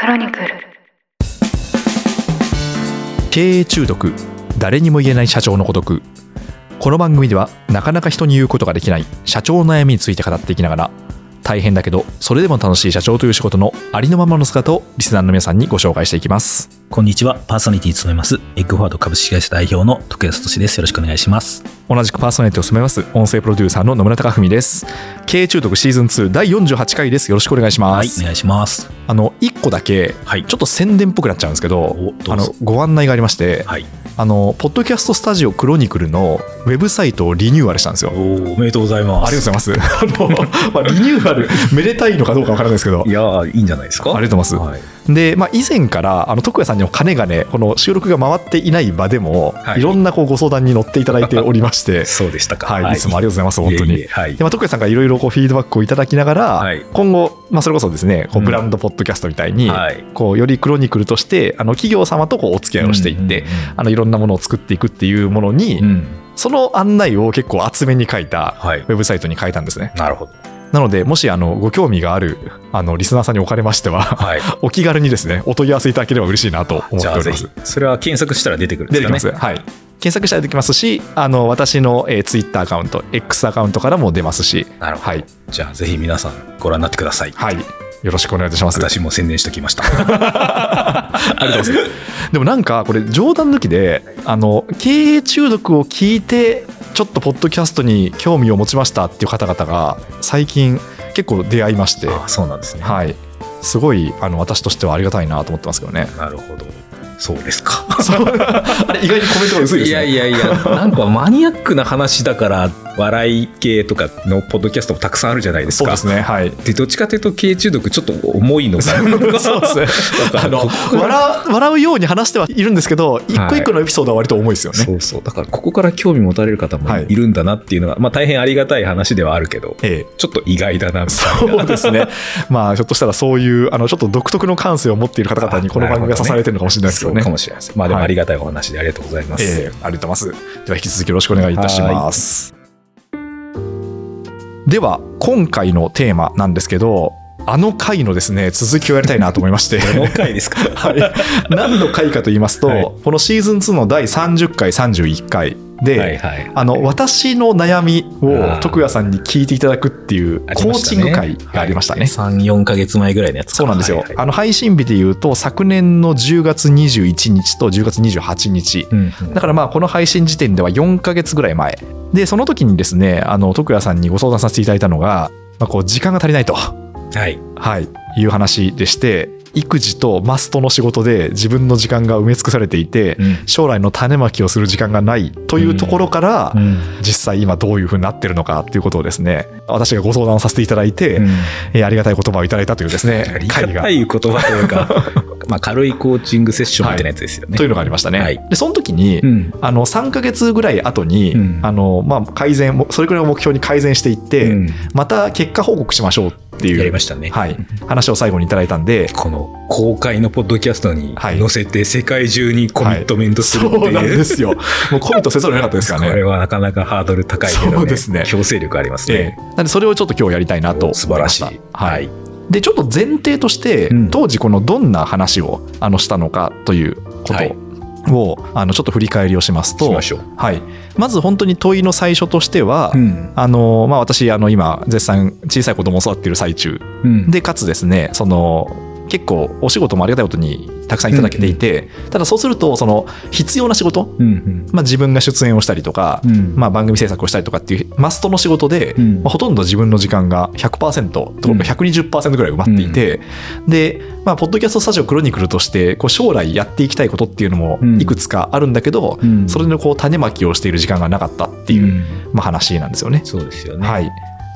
クロニクル。経営中毒。誰にも言えない社長の孤独。この番組ではなかなか人に言うことができない社長の悩みについて語っていきながら大変だけどそれでも楽しい社長という仕事のありのままの姿をリスナーの皆さんにご紹介していきます。こんにちは。パーソナリティに務めます、エッグフォワード株式会社代表の徳安俊です。よろしくお願いします。同じくパーソナリティを務めます音声プロデューサーの野村貴文です経営中毒シーズン2第48回ですよろしくお願いしまはい、す、お願いします。あの1個だけはい。ちょっと宣伝っぽくなっちゃうんですけどおどあのご案内がありまして、はい。あのポッドキャストスタジオクロニクルのウェブサイトをリニューアルしたんですよおーおめでとうございます。ありがとうございます。あの、まあ、リニューアル、めでたいのかどうかわからないですけど。いやー、いいんじゃないですか。ありがとうございますはい。で、まあ、以前から、あの、徳谷さんにもかねがね、この収録が回っていない場でも、はいい、ろんなこうご相談に乗っていただいておりまして、そうでしたか。はい、いつもありがとうございます、本当に。いえいえはいで。まあ、徳谷さんがいろいろこうフィードバックをいただきながら、はい今後、まあ、それこそですね、こううんブランドポッドキャストみたいに、はいこうよりクロニクルとしてあの企業様とこうお付き合いをしていって、うんうんあのいろんなものを作っていくっていうものに、うんうん。その案内を結構厚めに書いたはいウ。ェブサイトに変えたんですね。なるほど。なので、もしあのご興味があるあのリスナーさんにおかれましては、はい。お気軽にですね、お問い合わせいただければ嬉しいなと思っじゃあぜひております。、それは検索したら出てくるんですかね。出てきます。はい。検索したら出てきますし、あの私の、えー、ツイッターアカウント、X アカウントからも出ますし、なるほど。はい。じゃあぜひ皆さんご覧になってください。はい。よろしくお願いいたします。私も宣伝しておきました。ありがとうございます。でもなんかこれ冗談抜きであの経営中毒を聞いてちょっとポッドキャストに興味を持ちましたっていう方々が最近結構出会いまして、あそうなんですね。はい、すごいあの私としてはありがたいなと思ってますけどね。なるほど。そうですか。意外にコメントが薄いですね。いやいやいや、なんかマニアックな話だから、笑い系とかのポッドキャストもたくさんあるじゃないですか。そうですね。はい。で、どっちかというと、経営中毒ちょっと重いのかな。そうですね。あの笑う笑うように話してはいるんですけど、一個一個のエピソードは割と重いですよね。そうそう。だから、ここから興味持たれる方もはいいるんだなっていうのが、まあ大変ありがたい話ではあるけど、ええちょっと意外だな、みたいな。そうですね。まあ、ひょっとしたらそういう、あの、ちょっと独特の感性を持っている方々にこの番組が刺されてるのかもしれないですけどね。そうかもしれないです。まあでもありがたいお話でありがとうございます。ええありがとうございます。では引き続きよろしくお願いいたします。では、今回のテーマなんですけど、あの回のですね、続きをやりたいなと思いまして。どの回ですか？はい、何の回かと言いますと、はい。このシーズン2の第30回、31回で、はいはい。あの私の悩みあをー。徳谷さんに聞いていただくっていうあコーチング会がありましたね。3、4ヶ月前ぐらいのやつか。そうなんですよ、はいはい。あの配信日で言うと昨年の10月21日と10月28日、うんうん。だからまあこの配信時点では4ヶ月ぐらい前。でその時にですねあの徳谷さんにご相談させていただいたのが、まあ、こう時間が足りないと、はい。はい、いう話でして育児とマストの仕事で自分の時間が埋め尽くされていて、うん。将来の種まきをする時間がないというところから、うん。実際今どういうふうになってるのかっていうことをですね私がご相談をさせていただいて、うん。えーありがたい言葉をいただいたというですねあり会ががたい 言葉というか、まあ軽いコーチングセッションみたいなやつですよね。とい。うのがありましたね。はい。でその時に、うん。あの3ヶ月ぐらい後に、うん。あのまあ、改善もそれくらいを目標に改善していって、うん。また結果報告しましょうっていうやりましたね。はい、話を最後にいただいたんで。この公開のポッドキャストにはい載せて世界中にコミットメントするってそうなんいう。ですよ。もうコミットせざるを得なかったですからね。これはなかなかハードル高いけど、ね、そうですね強制力ありますええね。なんでそれをちょっと今日やりたいなと素晴らしい。はいでちょっと前提として、うん当時このどんな話をあのしたのかということはいを、あのちょっと振り返りをしますと。はい、まず本当に問いの最初としては、うん。あのまあ、私あの今絶賛小さい子供を育っている最中うん。でかつですねその結構お仕事もありがたいことにたくさんいただけていて、ただそうするとその必要な仕事、うんうん。まあ、自分が出演をしたりとか、うん。まあ、番組制作をしたりとかっていうマストの仕事で、うん。まあ、ほとんど自分の時間が100%とか120%ぐらい埋まっていて、で、まあ、ポッドキャストスタジオクロニクルとしてこう将来やっていきたいことっていうのもうん。いくつかあるんだけど、うん。それのこう種まきをしている時間がなかったっていう、うん。まあ、話なんですよね。そうですよね。はい、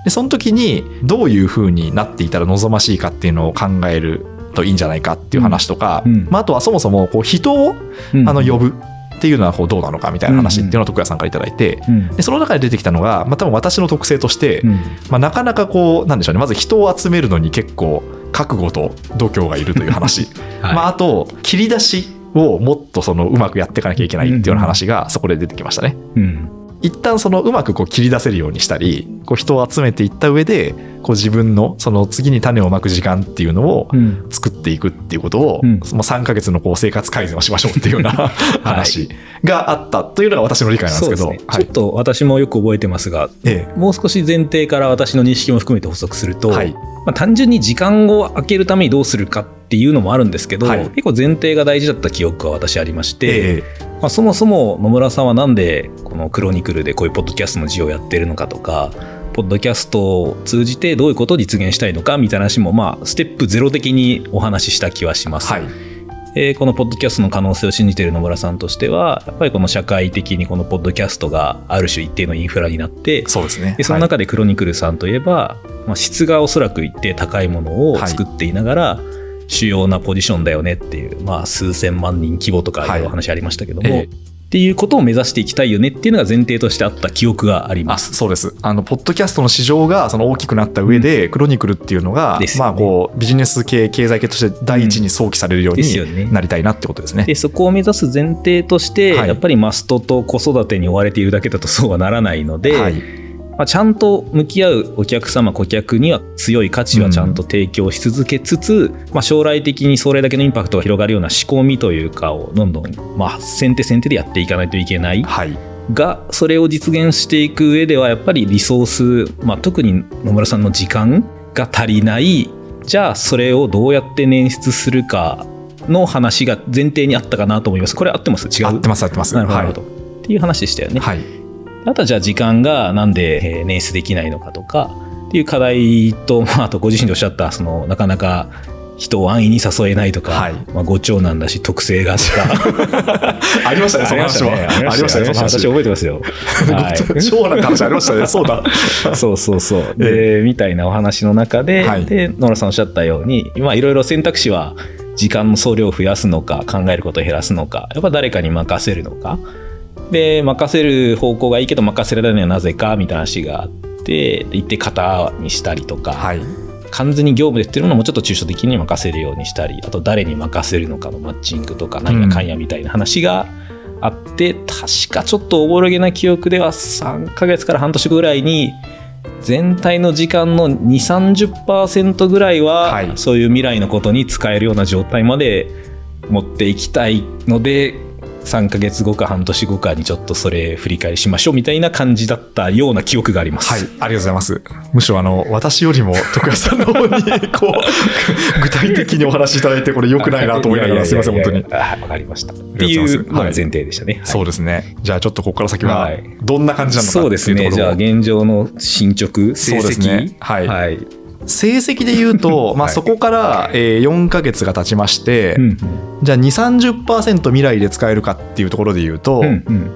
でその時にどういうふうになっていたら望ましいかっていうのを考えるといいんじゃないかっていう話とか、うん。うん。まあ、あとはそもそもこう人をうん。あの呼ぶっていうのはこうどうなのかみたいな話っていうのを徳谷さんから頂いただいて、うん。でその中で出てきたのが、まあ、多分私の特性として、うん。まあ、なかなかこうなんでしょうねまず人を集めるのに結構覚悟と度胸がいるという話、はい。まあ、あと切り出しをもっとそのうまくやっていかなきゃいけないっていうような話がそこで出てきましたね。うん。一旦そのうまくこう切り出せるようにしたりこう人を集めていった上でこう自分のその次に種をまく時間っていうのをうん。作っていくっていうことを、うん。その3ヶ月のこう生活改善をしましょうっていうような 話があったというのが私の理解なんですけど、ね。はい。ちょっと私もよく覚えてますが、えもう少し前提から私の認識も含めて補足すると、はい。まあ、単純に時間を空けるためにどうするかっていうのもあるんですけど、はい。結構前提が大事だった記憶が私ありまして、えまあ、そもそも野村さんはなんでこのクロニクルでこういうポッドキャストの事をやってるのかとかポッドキャストを通じてどういうことを実現したいのかみたいな話もまあステップゼロ的にお話しした気はします。はい。えーこのポッドキャストの可能性を信じている野村さんとしてはやっぱりこの社会的にこのポッドキャストがある種一定のインフラになってそうですね。でその中でクロニクルさんといえば、まあ、質がおそらく一定高いものを作っていながら、主要なポジションだよねっていう、まあ、数千万人規模とかいうお話ありましたけども、ええっていうことを目指していきたいよねっていうのが前提としてあった記憶がありまあす。そうです。あのポッドキャストの市場がその大きくなった上で、クロニクルっていうのが、ね。まあこうビジネス系経済系として第一に想起されるようになりたいなってことですね。でそこを目指す前提として、はい。やっぱりマストと子育てに追われているだけだとそうはならないので、はいまあ、ちゃんと向き合うお客様顧客には強い価値はちゃんと提供し続けつつ、まあ、将来的にそれだけのインパクトが広がるような仕込みというかをどんどん、まあ、先手先手でやっていかないといけない。はい。がそれを実現していく上ではやっぱりリソース、まあ、特に野村さんの時間が足りないじゃあそれをどうやって捻出するかの話が前提にあったかなと思います。これ合ってます？違う？合ってます合ってます。なるほど。なるほど、っていう話でしたよね。はい、あとはじゃあ時間がなんでえー捻出できないのかとかっていう課題と、まあ、あとご自身でおっしゃったそのなかなか人を安易に誘えないとか、はいまあ、ご長男だし特性がとか ありましたね、その話も。ありましたね。その話。私覚えてますよ。はい超なんて話ありましたね、そうだ。そうそうそう。で、みたいなお話の中で、はいで、野村さんおっしゃったように、まあいろいろ選択肢は、時間の総量を増やすのか、考えることを減らすのか、やっぱ誰かに任せるのか。で、任せる方向がいいけど、任せられないのはなぜか、みたいな話があって、で一定型にしたりとか、はい。完全に業務でっていうのもちょっと抽象的に任せるようにしたりあと誰に任せるのかのマッチングとか何やかんやみたいな話があって、確かちょっとおぼろげな記憶では3ヶ月から半年後ぐらいに全体の時間の2 3 0ぐらいは、はいそういう未来のことに使えるような状態まで持っていきたいので3ヶ月後か半年後かにちょっとそれ振り返りしましょうみたいな感じだったような記憶があります。はい、ありがとうございます。むしろあの私よりも徳谷さんの方に こう具体的にお話しいただいてこれ良くないなと思いながらすみません本当に。あわかりました。っていうのが前提でしたね。はいそうですね。じゃあちょっとここから先ははいどんな感じなのかそうっていうところをですね。じゃあ現状の進捗、成績。ねはいはい。成績で言うと、まあ、はいそこから、えー4ヶ月が経ちまして、うん。じゃあ2 3 0未来で使えるかっていうところで言うと、うんうん。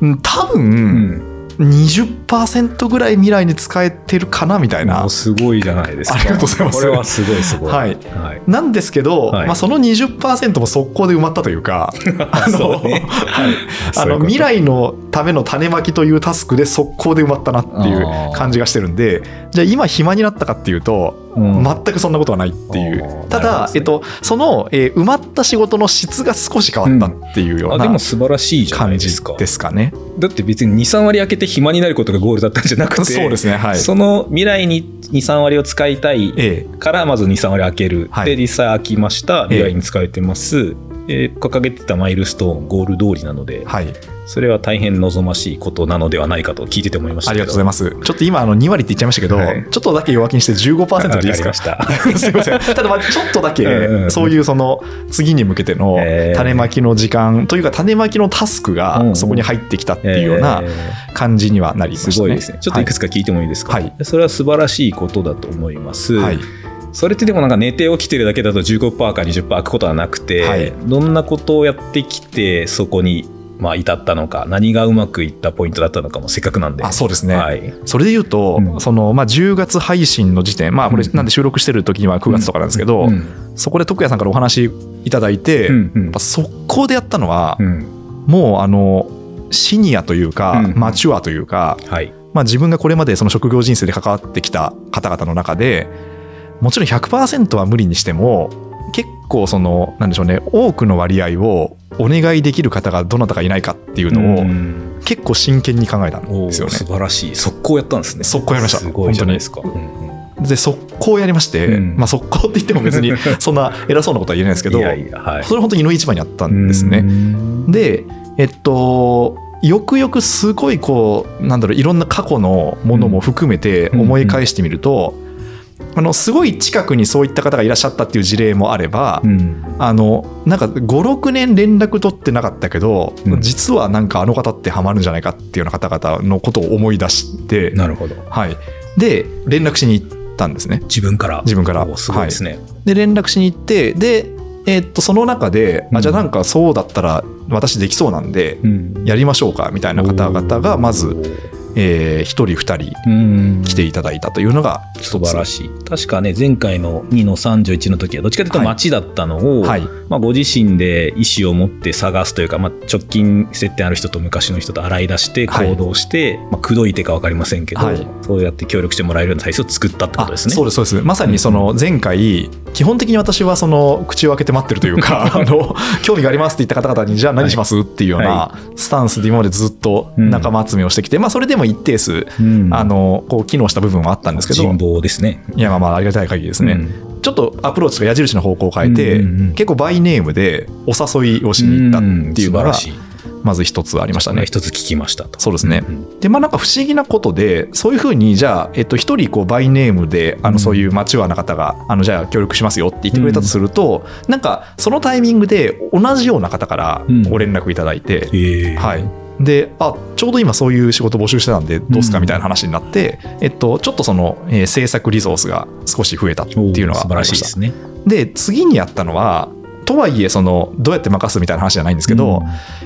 うん多う分、ん20%ぐらい未来に使えてるかなみたいな。すごいじゃないですか。ありがとうございます。これはすごいすごい。はい。はい。なんですけど、はい。まあ、その20%も速攻で埋まったというか、あのはい。あの未来のための種まきというタスクで速攻で埋まったなっていう感じがしてるんで、じゃあ今暇になったかっていうと、うん全くそんなことはないっていう。ただ、ねえっと、その、えー埋まった仕事の質が少し変わったっていうようあなでも素晴らしい感じですか。ですかね。だって別に2、3割開けて暇になることがゴールだったんじゃなくて、そうですね。はい。その未来に2、3割を使いたいえからまず2、3割開ける。はいで、実際開きました。未来に使えてます。えー掲げてたマイルストーン、ゴール通りなのでえ、はい。それは大変望ましいことなのではないかと聞いてて思いましたありがとうございまます。ちょっと今、あの、2割って言っちゃいましたけど、はいちょっとだけ弱気にして15%でいいですか？した。すいません。ただまあちょっとだけそういうその次に向けてのえー種まきの時間というか種まきのタスクがんそこに入ってきたっていうようなえ感じにはなりーましたね。すごいですね。ちょっといくつか聞いてもいいですか、はいそれは素晴らしいことだと思います。はい。それってでもなんか寝て起きてるだけだと15%か20%開くことはなくて、はいどんなことをやってきてそこにまあ至ったのか何がうまくいったポイントだったのかもせっかくなんで。あそうですね。はい。それで言うと、うん。そのまあ10月配信の時点、まあこれうんなんで収録してる時には9月とかなんですけど、うん。そこで徳谷さんからお話いただいて、うんうん。やっぱ速攻でやったのは、うん。もうあのシニアというか、うんマチュアというか、はい。まあ、自分がこれまでその職業人生で関わってきた方々の中でもちろん100%は無理にしても結構そのなんでしょうね多くの割合をお願いできる方がどなたかいないかっていうのをうん。結構真剣に考えたんですよね。素晴らしい。速攻やったんですね。速攻やりました。すごいじゃないですか、うんうん。で速攻やりまして、うん。まあ速攻って言っても別に そんな偉そうなことは言えないですけどはい。それ本当にの一番にあったんですね。でえっとよくよくすごいこうなんだろういろんな過去のものも含めて思い返してみると、あのすごい近くにそういった方がいらっしゃったっていう事例もあれば、うん。あのなんか56年連絡取ってなかったけど、うん。実はなんかあの方ってハマるんじゃないかっていうような方々のことを思い出して、なるほど。はい、で連絡しに行ったんですね。自分から。自分から。おすごいですね、で連絡しに行ってで、えーっとその中で、うん。あじゃあなんかそうだったら私できそうなんでうん。やりましょうかみたいな方々がまず、え1人2人うん。来ていただいたというのが素晴らしい。確かね前回の2の31の時はどっちかというとはい街だったのを、はい。まあ、ご自身で意思を持って探すというか、まあ、直近接点ある人と昔の人と洗い出してはい。行動して、まあ、口説いてか分かりませんけど、はい。そうやって協力してもらえるような体制を作ったってことですね。あそうですそうです。まさにその前回基本的に私はその口を開けて待ってるというかあの興味がありますって言った方々にじゃあ何しますっていうようなはスタンスで今までずっと仲間集めをしてきて、まあそれでも一定数うん。あのこう機能した部分はあったんですけど人望ですね。いやまあまあありがたい限りですね、うん。ちょっとアプローチとか矢印の方向を変えて、うんうんうん。結構バイネームでお誘いをしに行ったっていうのがまず一つありましたね。一つ聞きました。と。そうですね。んでまあなんか不思議なことでそういうふうにじゃあえっと一人こうバイネームであうん。のそういうマチュアな方があのじゃあ協力しますよって言ってくれたとすると、なんかそのタイミングで同じような方からうん。ご連絡いただいて、へえはい、であちょうど今そういう仕事募集してたんでどうすかうんみたいな話になって、えっと、ちょっとその、えー制作リソースが少し増えたっていうのが素晴らありまししいですね。次にやったのはとはいえそのどうやって任すみたいな話じゃないんですけど、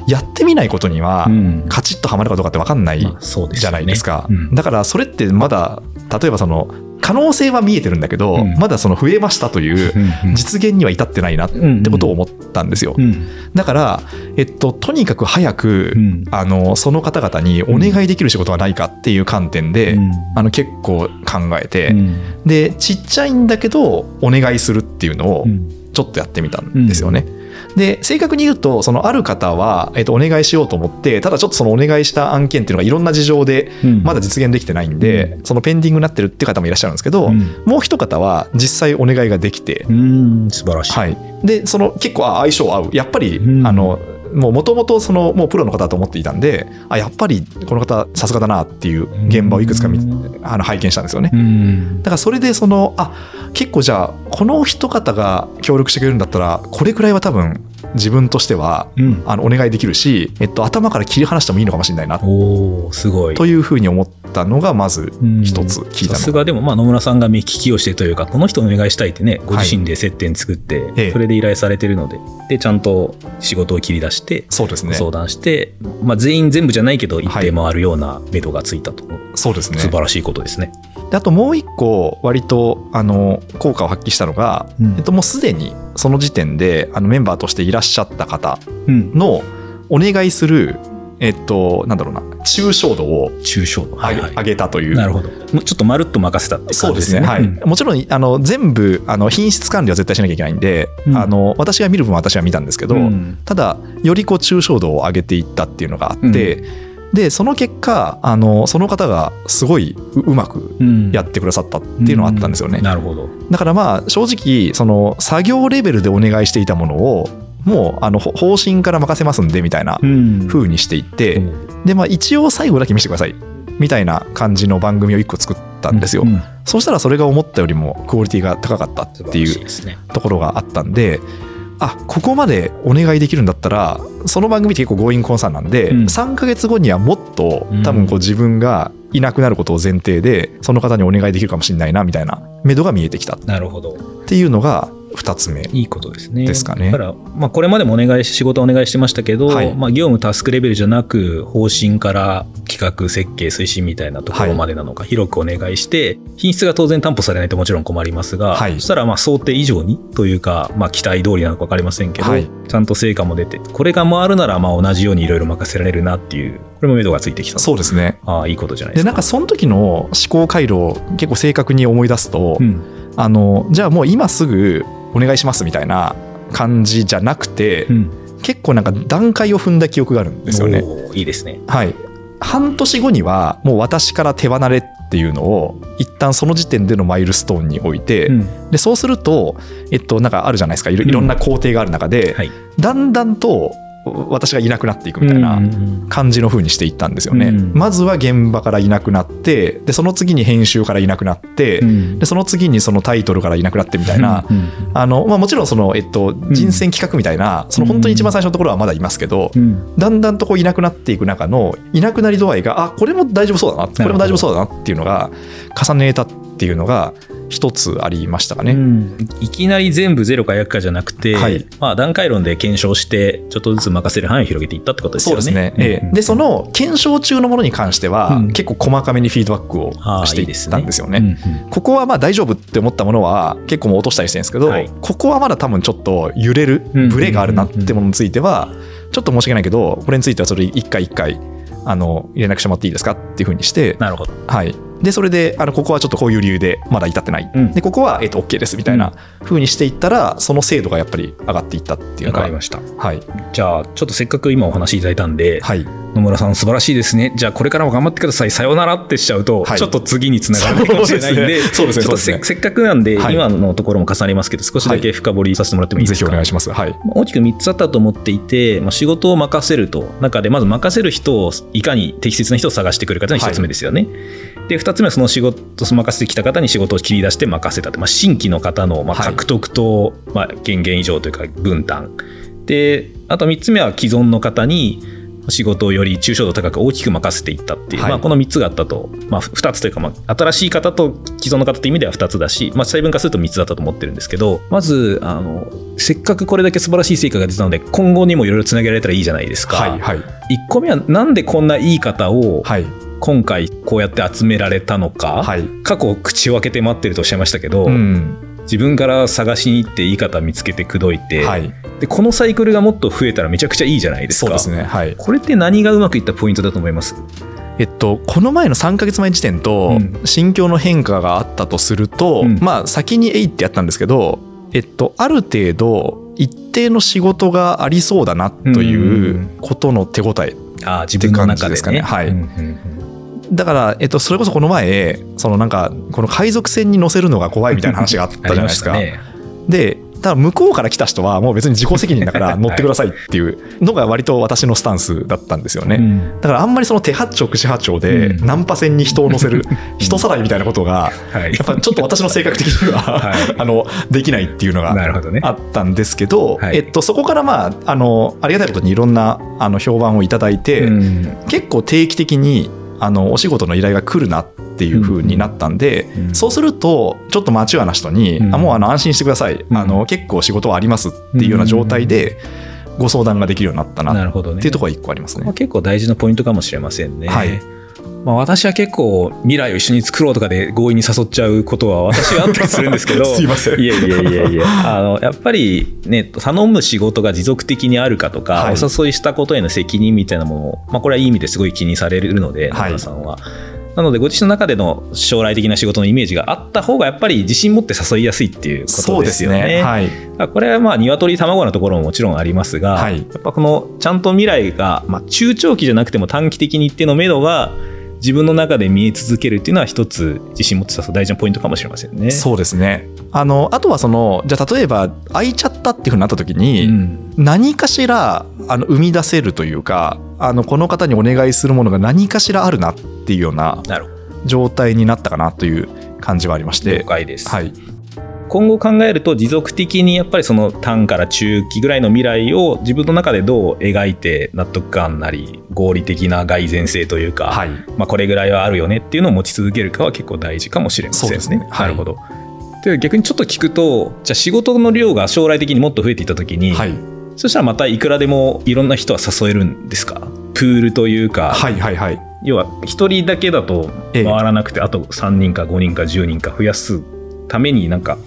やってみないことには、うん。カチッとはまるかどうかって分かんないまあそうですよね。じゃないですか、うん。だからそれってまだ例えばその可能性は見えてるんだけど、うん。まだその増えましたといううんうん実現には至ってないなってことを思ったんですよ、うん。だから、えっと、とにかく早く、うん。あのその方々にお願いできる仕事はないかっていう観点で、うん。あの結構考えて、うん。でちっちゃいんだけどお願いするっていうのをうん。ちょっとやってみたんですよね。で正確に言うとそのある方は、えっと、お願いしようと思ってただちょっとそのお願いした案件っていうのがいろんな事情でうん。まだ実現できてないんで、そのペンディングになってるっていう方もいらっしゃるんですけど、うん。もう一方は実際お願いができて、うん素晴らしい。はい、でその結構あ相性合う。やっぱり、うん。あのもともとそのもうプロの方だと思っていたんであやっぱりこの方さすがだなっていう現場をいくつか見うんあの拝見したんですよね。うんだからそれでそのあ結構じゃあこの一方が協力してくれるんだったらこれくらいは多分自分としてはうん。あのお願いできるし、えっと、頭から切り離してもいいのかもしれないな。おおすごい。というふうに思ったのがまず一つ聞いたのさすがでも、まあ、野村さんが目利きをしてというか、この人お願いしたいってね、ご自身で接点作って、ええ。それで依頼されてるので、で、ちゃんと仕事を切り出して、そうですね。相談して、まあ、全員全部じゃないけど、一定回るような目処がついたと、そうですね。素晴らしいことですね。であともう一個割とあの効果を発揮したのが、うんえっと、もうすでにその時点であのメンバーとしていらっしゃった方うん。のお願いするえっとなんだろうな抽象度を抽象度。上げ,、上げたというなるほど。ちょっとまるっと任せたってそうですすね。ねはいうんもちろんあの全部あの品質管理は絶対しなきゃいけないんで、うんあの私が見る分は私は見たんですけど、うんただよりこう抽象度を上げていったっていうのがあって、でその結果あのその方がすごいううまくうんやってくださったっていうのがあったんですよね。なるほど。だからまあ正直その作業レベルでお願いしていたものをもうあのほ方針から任せますんでみたいなうん風にしていって、うんでまあ一応最後だけ見せてくださいみたいな感じの番組を一個作ったんですよ。うんそうしたらそれが思ったよりもクオリティが高かった素っていう。ところがあったんであここまでお願いできるんだったらその番組って結構ゴーイングコンサーなんで、うん。3ヶ月後にはもっと多分こう自分がいなくなることを前提でその方にお願いできるかもしれないなみたいな目処が見えてきた。っなるほど。ていうのが2つ目。いいことですね。ですかねだから、まあ、これまでもお願いし、仕事お願いしてましたけど、はいまあ、業務タスクレベルじゃなく、方針から企画、設計、推進みたいなところまでなのか、広くお願いして、品質が当然担保されないともちろん困りますが、はいそしたら、まあ、想定以上にというか、まあ、期待通りなのか分かりませんけど、はいちゃんと成果も出て、これが回るなら、まあ、同じようにいろいろ任せられるなっていう、これも目処がついてきた。そうですねああ、いいことじゃないでか。ですなんかその時の思考回路を結構正確に思い出すと、うん。あのじゃあもう今すぐお願いしますみたいな感じじゃなくて、うん。結構なんか段階を踏んだ記憶があるんですよね。いいですね。はい。半年後にはもう私から手離れっていうのを一旦その時点でのマイルストーンに置いて、うんでそうすると、えっと、なんかあるじゃないですかいろいろんな工程がある中で、はいだんだんと私がいなくなっていくみたいなうんうん感じの風にしていったんですよね。うん。まずは現場からいなくなってでその次に編集からいなくなって、うん。でその次にそのタイトルからいなくなってみたいな、うんあのまあ、もちろんその、えっと、人選企画みたいな、その本当に一番最初のところはまだいますけど、うん。だんだんとこういなくなっていく中のいなくなり度合いがあこれも大丈夫そうだなこれも大丈夫そうだなっていうのが重ねたっていうのが一つありましたかね。うん。いきなり全部ゼロか100かじゃなくて、はい。まあ、段階論で検証してちょっとずつ任せる範囲を広げていったってことですよね。そうですね、ええ。でその検証中のものに関しては、うん。結構細かめにフィードバックをしていったんですよね。いいですね。うんうん。ここはまあ大丈夫って思ったものは結構もう落としたりしてるんですけど、はい。ここはまだ多分ちょっと揺れるうんブレがあるなってものについてはちょっと申し訳ないけどこれについてはそれ一回一回あの連絡してもらっていいですかっていうふうにして、なるほど。はい、でそれであのここはちょっとこういう理由でまだ至ってない、うん。でここは、えっと OK ですみたいなふうにしていったらその精度がやっぱり上がっていったっていうのがわかりました。はい。じゃあ、ちょっとせっかく今お話いただいたんで、はい。野村さん素晴らしいですね。じゃあこれからも頑張ってください。さようならってしちゃうと、はい。ちょっと次につながらないかもしれないんで、せせっかくなんで、はい。今のところも重なりますけど、少しだけ深掘りさせてもらってもいいですか、ぜひお願いします。はい。まあ大きく3つあったと思っていて、まあ、仕事を任せると中でまず任せる人をいかに適切な人を探してくるかというのが1つ目ですよね。で2つ目はその仕事を任せてきた方に仕事を切り出して任せたと、まあ、新規の方のまあはい。獲得と、まあ、減減以上というか分担であと3つ目は既存の方に仕事をより抽象度高く大きく任せていったっていう、はい。まあ、この3つがあったと、まあ、2つというか、まあ、新しい方と既存の方という意味では2つだし、まあ、細分化すると3つだったと思ってるんですけどまずあのせっかくこれだけ素晴らしい成果が出たので今後にもいろいろつなげられたらいいじゃないですか、はいはい。1個目はなんでこんないい方をはい今回こうやって集められたのか、はい。過去口を開けて待ってるとおっしゃいましたけど、うん。自分から探しに行っていい方見つけて口説いて、はい。でこのサイクルがもっと増えたらめちゃくちゃいいじゃないですか。そうですね。はい。これって何がうまくいったポイントだと思います？えっと、この前の3か月前時点とうん。心境の変化があったとすると、うん。まあ先に「えい」ってやったんですけど、えっと、ある程度一定の仕事がありそうだなということの手応えって感じですかね。はい。うんうんうんだから、えっと、それこそこの前そのなんかこの海賊船に乗せるのが怖いみたいな話があったじゃないですか。ね。でただ向こうから来た人はもう別に自己責任だから乗ってくださいっていうのが割と私のスタンスだったんですよね。うん。だからあんまりその手八丁口八丁でうん。ナンパ船に人を乗せる 人さらいみたいなことがはい。やっぱちょっと私の性格的には、はい。あのできないっていうのがあったんですけど、はい。えっと、そこからまああのありがたいことにいろんなあの評判をいただいて、うん。結構定期的にあのお仕事の依頼が来るなっていう風になったんで、うん。そうするとちょっとマチュアな人に、うん。あもうあの安心してください、うん。あの結構仕事はありますっていうような状態でご相談ができるようになったなっなるほどねていうところが一個ありますね。まあ、結構大事なポイントかもしれませんね。はいまあ、私は結構未来を一緒に作ろうとかで強引に誘っちゃうことは私はあったりするんですけど。すいません。いやいやいやいやあのやっぱりね頼む仕事が持続的にあるかとか、はい。お誘いしたことへの責任みたいなものを、まあ、これはいい意味ですごい気にされるのではい。野田さんは。なのでご自身の中での将来的な仕事のイメージがあった方がやっぱり自信持って誘いやすいっていうことですよね。はい、あこれはまあ鶏卵のところももちろんありますが、はい。やっぱこのちゃんと未来が、まあ、中長期じゃなくても短期的に一定の目処が自分の中で見え続けるっていうのは一つ自信持ってた大事なポイントかもしれませんね。そうですね。あのあとはそのじゃあ例えば空いちゃったっていうふうになった時に、うん。何かしらあの生み出せるというかあのこの方にお願いするものが何かしらあるなっていうような状態になったかなという感じはありまして。了、解です、はい、今後考えると持続的にやっぱりその短から中期ぐらいの未来を自分の中でどう描いて納得感なり合理的な蓋然性というか、はい、まあ、これぐらいはあるよねっていうのを持ち続けるかは結構大事かもしれませんですね。はいなるほど。で逆にちょっと聞くとじゃあ仕事の量が将来的にもっと増えていった時に、はい、そしたらまたいくらでもいろんな人は誘えるんですか？プールというか、はい、はい、はい。要は1人だけだとええ回らなくて、あと3人か5人か10人か増やすためになんか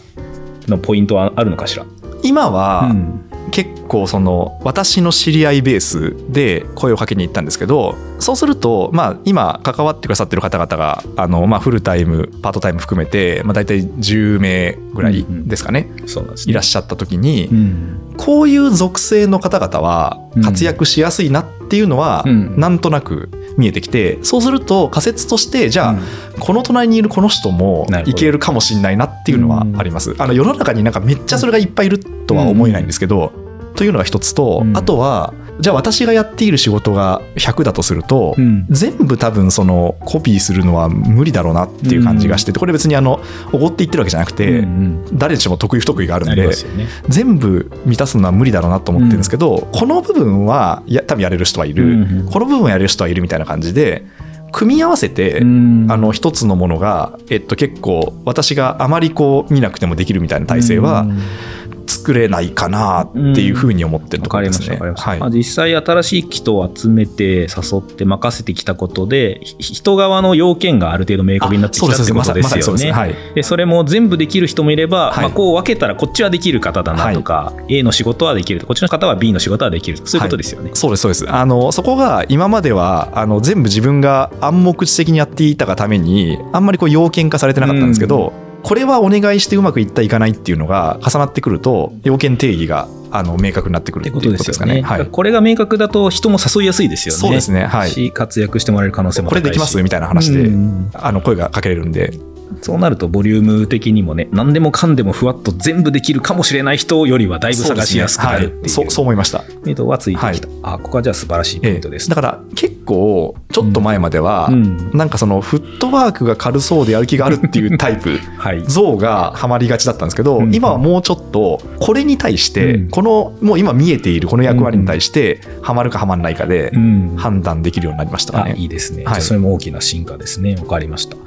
のポイントはあるのかしら、今は、うん。結構その私の知り合いベースで声をかけに行ったんですけどそうするとまあ今関わってくださってる方々があのまあフルタイムパートタイム含めてまあ大体10名ぐらいですかね、いらっしゃった時に、うん。こういう属性の方々はうん。活躍しやすいなっていうのはうん。なんとなく見えてきてそうすると仮説としてじゃあ、うん。この隣にいるこの人もいけるかもしれないなっていうのはあります。あの世の中になんかめっちゃそれがいっぱいいるとは思えないんですけど、というのが一つと、うん。あとはじゃあ私がやっている仕事が100だとすると、うん。全部多分そのコピーするのは無理だろうなっていう感じがしててこれ別にあのおごって言ってるわけじゃなくて、うん誰にしても得意不得意があるんでね。全部満たすのは無理だろうなと思ってるんですけど、この部分はや多分やれる人はいる、うんこの部分はやれる人はいるみたいな感じで組み合わせて、うん。あの一つのものが、えっと、結構私があまりこう見なくてもできるみたいな体制はうん作れないかなっていうふうに思ってるところですね。はい。まあ実際新しい人を集めて誘って任せてきたことでひ人側の要件がある程度明確になってきたってことですよね。はい、でそれも全部できる人もいれば、はい。まあ、こう分けたらこっちはできる方だなとか、A の仕事はできる。こっちの方は B の仕事はできるそういうことですよね。そうですそうです。あのそこが今まではあの全部自分が暗黙知的にやっていたがためにあんまりこう要件化されてなかったんですけど、これはお願いしてうまくいったいかないっていうのが重なってくると要件定義があの明確になってくるってことですかね。はい、これが明確だと人も誘いやすいですよね。そうですね。はい。し活躍してもらえる可能性も高いし。これできますみたいな話で、うん。あの声がかけれるんでそうなるとボリューム的にもね何でもかんでもふわっと全部できるかもしれない人よりはだいぶ探しやすくなるっていう。そうそうそう思いました。目処はついてきた、あここはじゃあ素晴らしいポイントです、だから結構ちょっと前までは、うん。なんかそのフットワークが軽そうでやる気があるっていうタイプ はい。像がはまりがちだったんですけど、うん。今はもうちょっとこれに対して、うん。このもう今見えているこの役割に対してはまるかはまらないかでうん。判断できるようになりましたかあいね。いですね、はい。それも大きな進化ですね。わかりました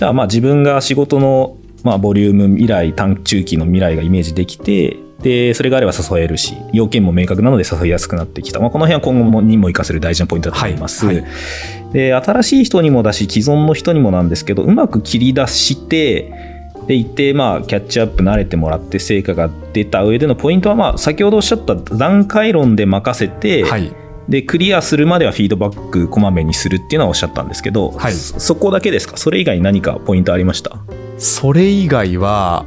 じゃあまあ自分が仕事の、まあ、ボリューム未来短中期の未来がイメージできてでそれがあれば誘えるし要件も明確なので誘いやすくなってきた、まあ、この辺は今後もにも活かせる大事なポイントだと思います、はい。はいで新しい人にもだし既存の人にもなんですけどうまく切り出してで一定まあキャッチアップ慣れてもらって成果が出た上でのポイントはまあ先ほどおっしゃった段階論で任せて、はい、でクリアするまではフィードバックこまめにするっていうのはおっしゃったんですけど、はい。そそこだけですか？それ以外に何かポイントありました？それ以外は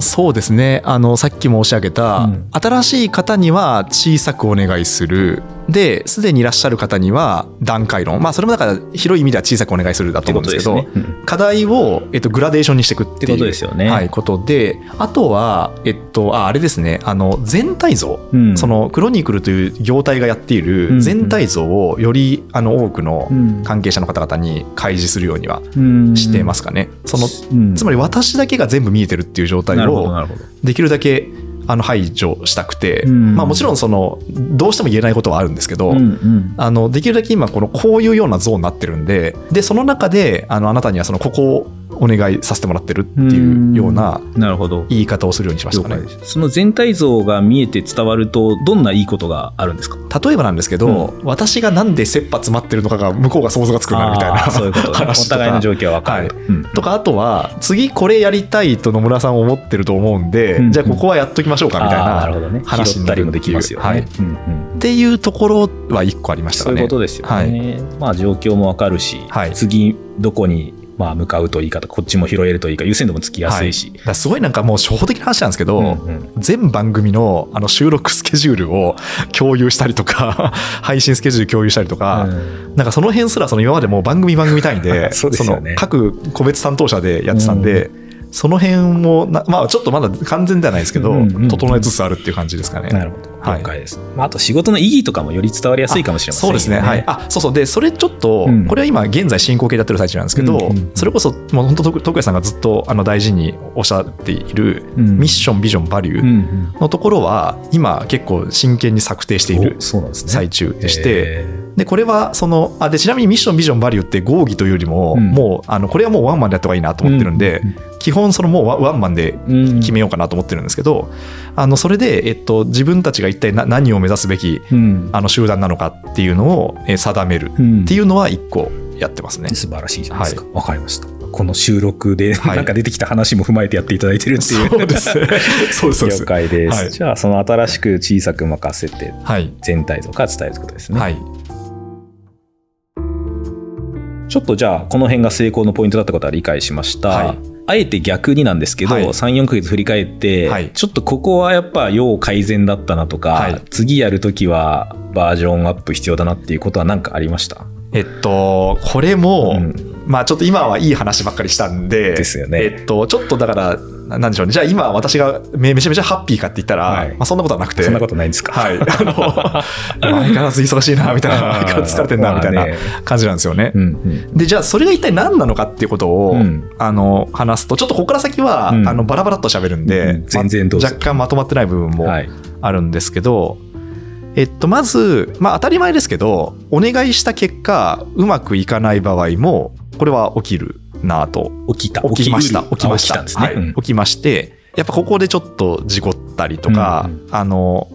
そうですね。あのさっき申し上げた、うん。新しい方には小さくお願いするですでにいらっしゃる方には段階論。まあそれもだから広い意味では小さくお願いするだと思うんですけどね。うん。課題を、えっと、グラデーションにしていくっていうことですよね。はい、ことであとは、えっと、ああれですね。あの全体像、うん。そのクロニクルという業態がやっていうん。る全体像をよりあの多くのうん。関係者の方々に開示するようにはうんしてますかね。そのうん。つまり私だけが全部見えてるっていう状態をできるだけあの排除したくて、うん。まあ、もちろんそのどうしても言えないことはあるんですけど、うんうん。あのできるだけ今このこういうような像になってるんででその中であのあなたにはそのここをお願いさせてもらってるっていうようななるほど。言い方をするようにしましたかね。その全体像が見えて伝わるとどんないいことがあるんですか？例えばなんですけど、私がなんで切羽詰まってるのかが向こうが想像がつくなみたいなそういうこと。ね 話とか。お互いの状況は分かる、はい。うん。とかあとは次これやりたいと野村さん思ってると思うんで、うん。じゃあここはやっときましょうかみたいな話になる拾ったりもできますよね、はい。うんうん。っていうところは一個ありましたかね。そういうことですよね、はい。まあ状況もわかるし、はい。次どこにまあ向かうといいかとこっちも拾えるといいか優先度もつきやすいし、だからすごいなんかもう初歩的な話なんですけど、うんうん。全番組のあの収録スケジュールを共有したりとか 配信スケジュール共有したりとか、うん。なんかその辺すらその今までもう番組番組単位で そね。の各個別担当者でやってたんで、その辺もなまあちょっとまだ完全ではないですけど、うんうんうん。整えつつあるっていう感じですかね。なるほど。はい了解です、まあ、あと仕事の意義とかもより伝わりやすいかもしれませんよそうですね。はい。あ、そうそう。で、それちょっと、うん。これは今現在進行形でやってる最中なんですけど、うんうん。うんそれこそもう本当徳徳谷さんがずっとあの大事におっしゃっている、うん。ミッションビジョンバリュうんうーんのところは今結構真剣に策定している最中でして、へでこれはそのあでちなみにミッションビジョンバリューって合議というよりも、うん。もうあのこれはもうワンマンでやった方がいいなと思ってるんで、うん。基本そのもうワワンマンで決めようかなと思ってるんですけど、あのそれで、えっと、自分たちが一体な何を目指すべきうんあの集団なのかっていうのをえー定めるうんっていうのは一個やってますね。素晴らしいじゃないですかわ、かりましたこの収録ではいなんか出てきた話も踏まえてやっていただいてるっていう、そうです。そうです。そうです了。解です、はいじゃあその新しく小さく任せてはい。全体像から伝えることですね、はい。ちょっとじゃあこの辺が成功のポイントだったことは理解しました、はいあえて逆になんですけど、はい。34ヶ月振り返って、はい。ちょっとここはやっぱ要改善だったなとか、はい。次やるときはバージョンアップ必要だなっていうことは何かありました？えっと、これも、うん。まあちょっと今はいい話ばっかりしたんで、ですよね。えっと、ちょっとだから、ななんでしょうね。じゃあ今私がめめちゃめちゃハッピーかって言ったら、はいまあそんなことはなくて。そんなことないんですか？はい。あの、相変わらず忙しいな、みたいな、相変わらず疲れてんな、みたいな感じなんですよね。うんうん。で、じゃあそれが一体何なのかっていうことを、うん。あの、話すと、ちょっとここから先は、うん。あの、バラバラっと喋るんで、うん全然どうぞ。ま若干まとまってない部分もはい。あるんですけど、えっと、まず、まあ当たり前ですけど、お願いした結果、うまくいかない場合も、これは起きるなと。起きた起きました。起きました。ね、はい。うん。起きまして、やっぱここでちょっと事故ったりとか、うんあの、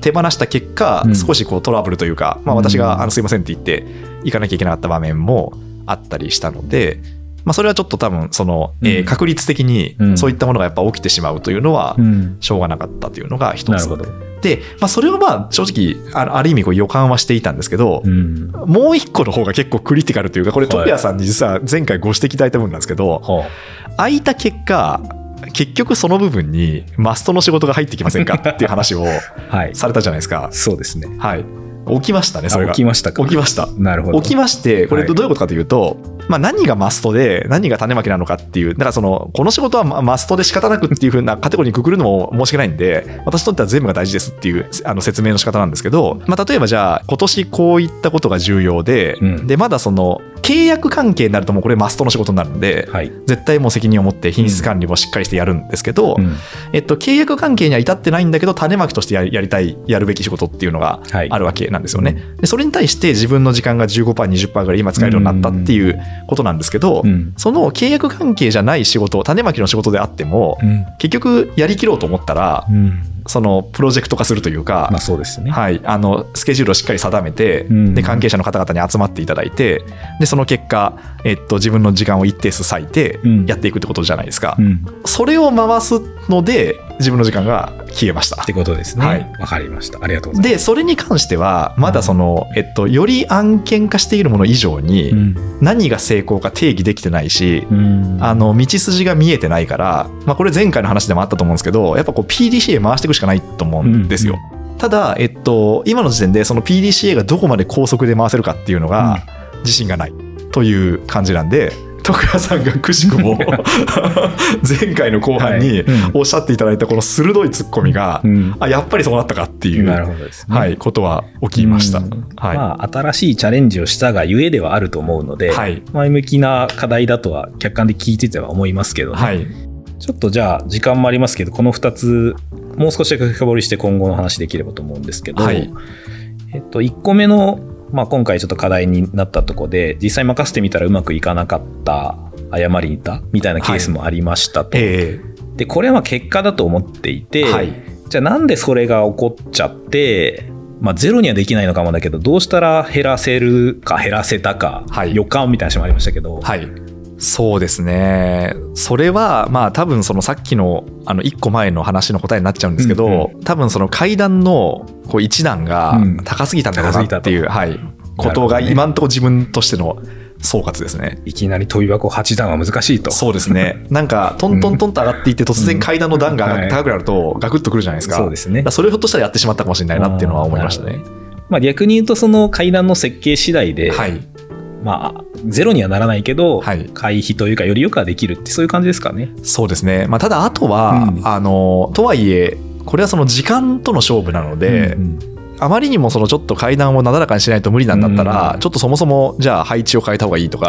手放した結果、うん。少しこうトラブルというか、まあうん私が、あの、すいませんって言って、行かなきゃいけなかった場面もあったりしたので、まあそれはちょっと多分、その、えーうん確率的にうん。そういったものがやっぱ起きてしまうというのは、うん。しょうがなかったというのが一つ。なるほ。ど、で、まあそれはまあ正直、ある意味こう予感はしていたんですけど、うんもう一個の方が結構クリティカルというか、これ、はいトピアさんに実は前回ご指摘いただいた部分なんですけど、は空いた結果、結局その部分にマストの仕事が入ってきませんか っていう話をされたじゃないですか。そうですねはい。起きましたね、それが。あ起きましたか起きました。なるほど起きまして、これはいどういうことかというと、まあ何がマストで何が種まきなのかっていう、だからその、この仕事はまマストで仕方なくっていう風なカテゴリーにくくるのも申し訳ないんで、私にとっては全部が大事ですっていうあの説明の仕方なんですけど、まあ例えばじゃあ今年こういったことが重要で、うん。で、まだその契約関係になるともうこれマストの仕事になるんで、はい、絶対もう責任を持って品質管理もしっかりしてやるんですけど、うん。えっと、契約関係には至ってないんだけど、種まきとしてやりたい、やるべき仕事っていうのがはいあるわけなんですよね。でそれに対して自分の時間が15%、20%ぐらい今使えるようになったっていうことなんですけど、うん。その契約関係じゃない仕事、種まきの仕事であっても、うん。結局やりきろうと思ったら、うんそのプロジェクト化するというか、まあそうですね、はい、あのスケジュールをしっかり定めて、うん。で関係者の方々に集まっていただいてでその結果、えっと、自分の時間を一定数割いてうん。やっていくってことじゃないですか、うん、それを回すので自分の時間が消えました。ってことですね。ははい。わかりました。ありがとうございでそれに関してはまだその、えっと、より案件化しているもの以上に、ます何が成功か定義できてないし、うん。うんあの道筋が見えてないから、まあ、これ前回の話でもあったと思うんですけどやっぱこう PDCA 回していくしかないと思うんですよ。ただ、えっと、今の時点でその PDCA がどこまで高速で回せるかっていうのが自信がないという感じなんで徳谷さんがくしくも 前回の後半にはい。うん。おっしゃっていただいたこの鋭いツッコミが、うん。あやっぱりそうなったかっていう、ね。はい、ことは起きました。うん。はい。まあ、新しいチャレンジをしたがゆえではあると思うので、はい。前向きな課題だとは客観で聞いてては思いますけどね、はい。ちょっとじゃあ時間もありますけどこの2つもう少しだけ深掘りして今後の話できればと思うんですけど、はい。えっと、1個目の、まあ、今回ちょっと課題になったところで実際任せてみたらうまくいかなかった誤りにいたみたいなケースもありましたと、えでこれはまあ結果だと思っていて、えはい。じゃあなんでそれが起こっちゃって、まあ、ゼロにはできないのかもだけどどうしたら減らせるか減らせたか、はい。予感みたいな話もありましたけど、はい。そうですね。それは、まあ多分そのさっきのあの1個前の話の答えになっちゃうんですけど、うん多分その階段のこう一段がうん高すぎたんだろうなっていう、はい、ことが今のところ自分としての総括ですね。いきなり飛び箱8段は難しいと。そうですね。なんか、トントントンと上がっていって、突然階段の段がうん高くなると、ガクッとくるじゃないですか。そうですねそれをひょっとしたらやってしまったかもしれないなっていうのは思いましたね。まあ、逆に言うとその階段の設計次第で、はい。まあ、ゼロにはならないけど、はい回避というかよりよくはできるってそういう感じですかね。そうですね。まあ、ただ、あとは、うんあの、とはいえ、これはその時間との勝負なので、うんあまりにもそのちょっと階段をなだらかにしないと無理なんだったら、うんちょっとそもそもじゃあ配置を変えた方がいいとか。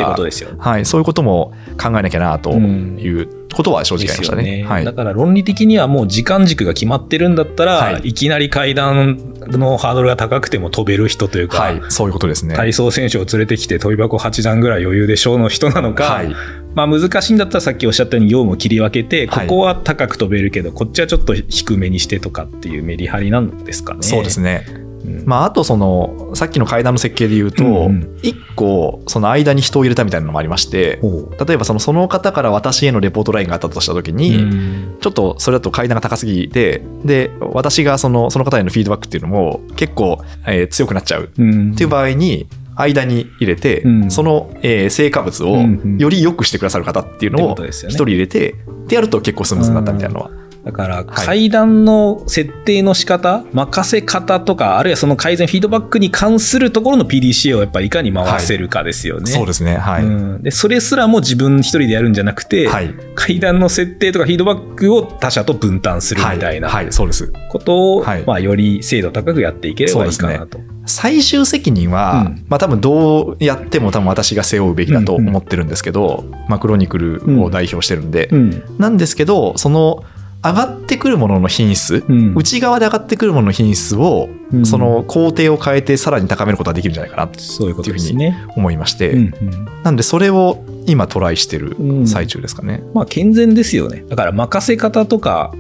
はい、そういうことも考えなきゃなということは正直ありましたね。ですよはいだから論理的にはもう時間軸が決まってるんだったら、はいい、きなり階段のハードルが高くても飛べる人というか、はい、そういうことですね。体操選手を連れてきて飛び箱8段ぐらい余裕でしょうの人なのか、はい、まあ難しいんだったらさっきおっしゃったように業務を切り分けて、はい。ここは高く飛べるけどこっちはちょっと低めにしてとかっていうメリハリなんですかね。そうですね。うん。まあ、あとそのさっきの階段の設計で言うと、うんうん。一個その間に人を入れたみたいなのもありまして例えばそのその方から私へのレポートラインがあったとした時に、うん。ちょっとそれだと階段が高すぎてで私がそのその方へのフィードバックっていうのも結構、えー強くなっちゃう。うん。っていう場合に間に入れて、うんその、えー成果物をうんうんより良くしてくださる方っていうってのをことですよね一人入れて、でやると結構スムーズになったみたいなのはだから階段の設定の仕方、任せ方とかあるいはその改善フィードバックに関するところの PDCA をやっぱりいかに回せるかですよね。そうですね。はい。うんでそれすらも自分一人でやるんじゃなくて、はい。階段の設定とかフィードバックを他者と分担するみたいなはい、はいそうです。ことを、はいまあ、より精度高くやっていければいいかなと。最終責任は、うん。まあ多分どうやっても多分私が背負うべきだと思ってるんですけど、まあクロニクルを代表してるんで、うん。なんですけどその上がってくるものの品質、うん。内側で上がってくるものの品質を、うん。その工程を変えてさらに高めることができるんじゃないかなとそういうことですね。思いまして、うんうん。なんでそれを今トライしてるうん。最中ですかね。まあ健全ですよね。だから任せ方とか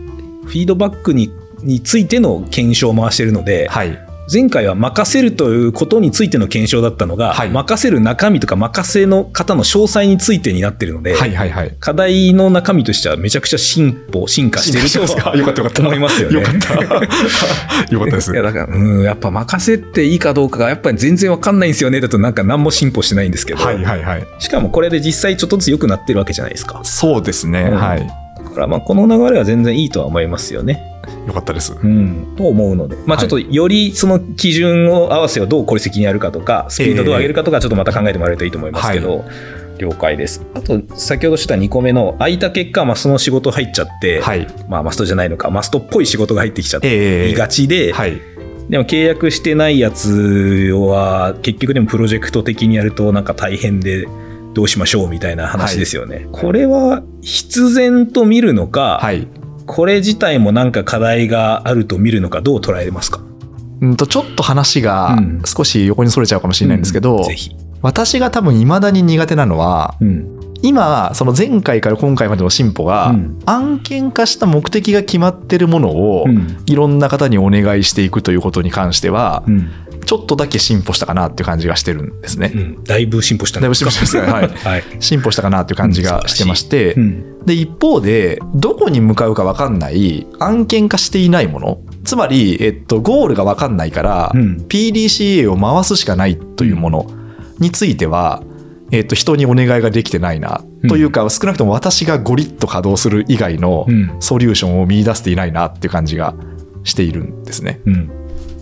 フィードバックにについての検証を回してるので、はい、前回は任せるということについての検証だったのが、はい任せる中身とか任せの方の詳細についてになってるので、はいはいはい。課題の中身としてはめちゃくちゃ進歩、進化してる進化してますかよかったよかったと思いますよね。よかった。よかったですい。やだから、うん、やっぱ任せていいかどうかがやっぱり全然わかんないんですよね。だとなんか何も進歩してないんですけど、はいはいはい。しかもこれで実際ちょっとずつ良くなってるわけじゃないですか。そうですね。うんはい。だからまあこの流れは全然いいとは思いますよね。よかったです。うん、と思うので、まあ、ちょっとよりその基準を合わせをどう効率的にやるかとか、スピードをどう上げるかとか、ちょっとまた考えてもらえるといいと思いますけど、了解です。あと、先ほどした2個目の、空いた結果、マストの仕事入っちゃって、はい。まあ、マストじゃないのか、マストっぽい仕事が入ってきちゃって、ええいがちで、はい。でも契約してないやつは、結局でもプロジェクト的にやるとなんか大変で、どうしましょうみたいな話ですよね。これは必然と見るのか、はい。これ自体もなんか課題があると見るのかどう捉えますか？うんとちょっと話がうん少し横にそれちゃうかもしれないんですけど、ぜひ。私が多分未だに苦手なのはうん。今その前回から今回までの進歩が、うん案件化した目的が決まってるものを、うん。いろんな方にお願いしていくということに関しては、うん。ちょっとだけ進歩したかなっていう感じがしてるんですね。うん。だいぶ進歩しただいぶ進歩したね。はい。はい。進歩したかなっていう感じがしてまして、うん。で一方でどこに向かうか分かんない案件化していないものつまり、えっと、ゴールが分かんないから、うん PDCA を回すしかないというものについては、えっと、人にお願いができてないな、うんというか少なくとも私がゴリッと稼働する以外のうんソリューションを見出していないなっていう感じがしているんですね。うん。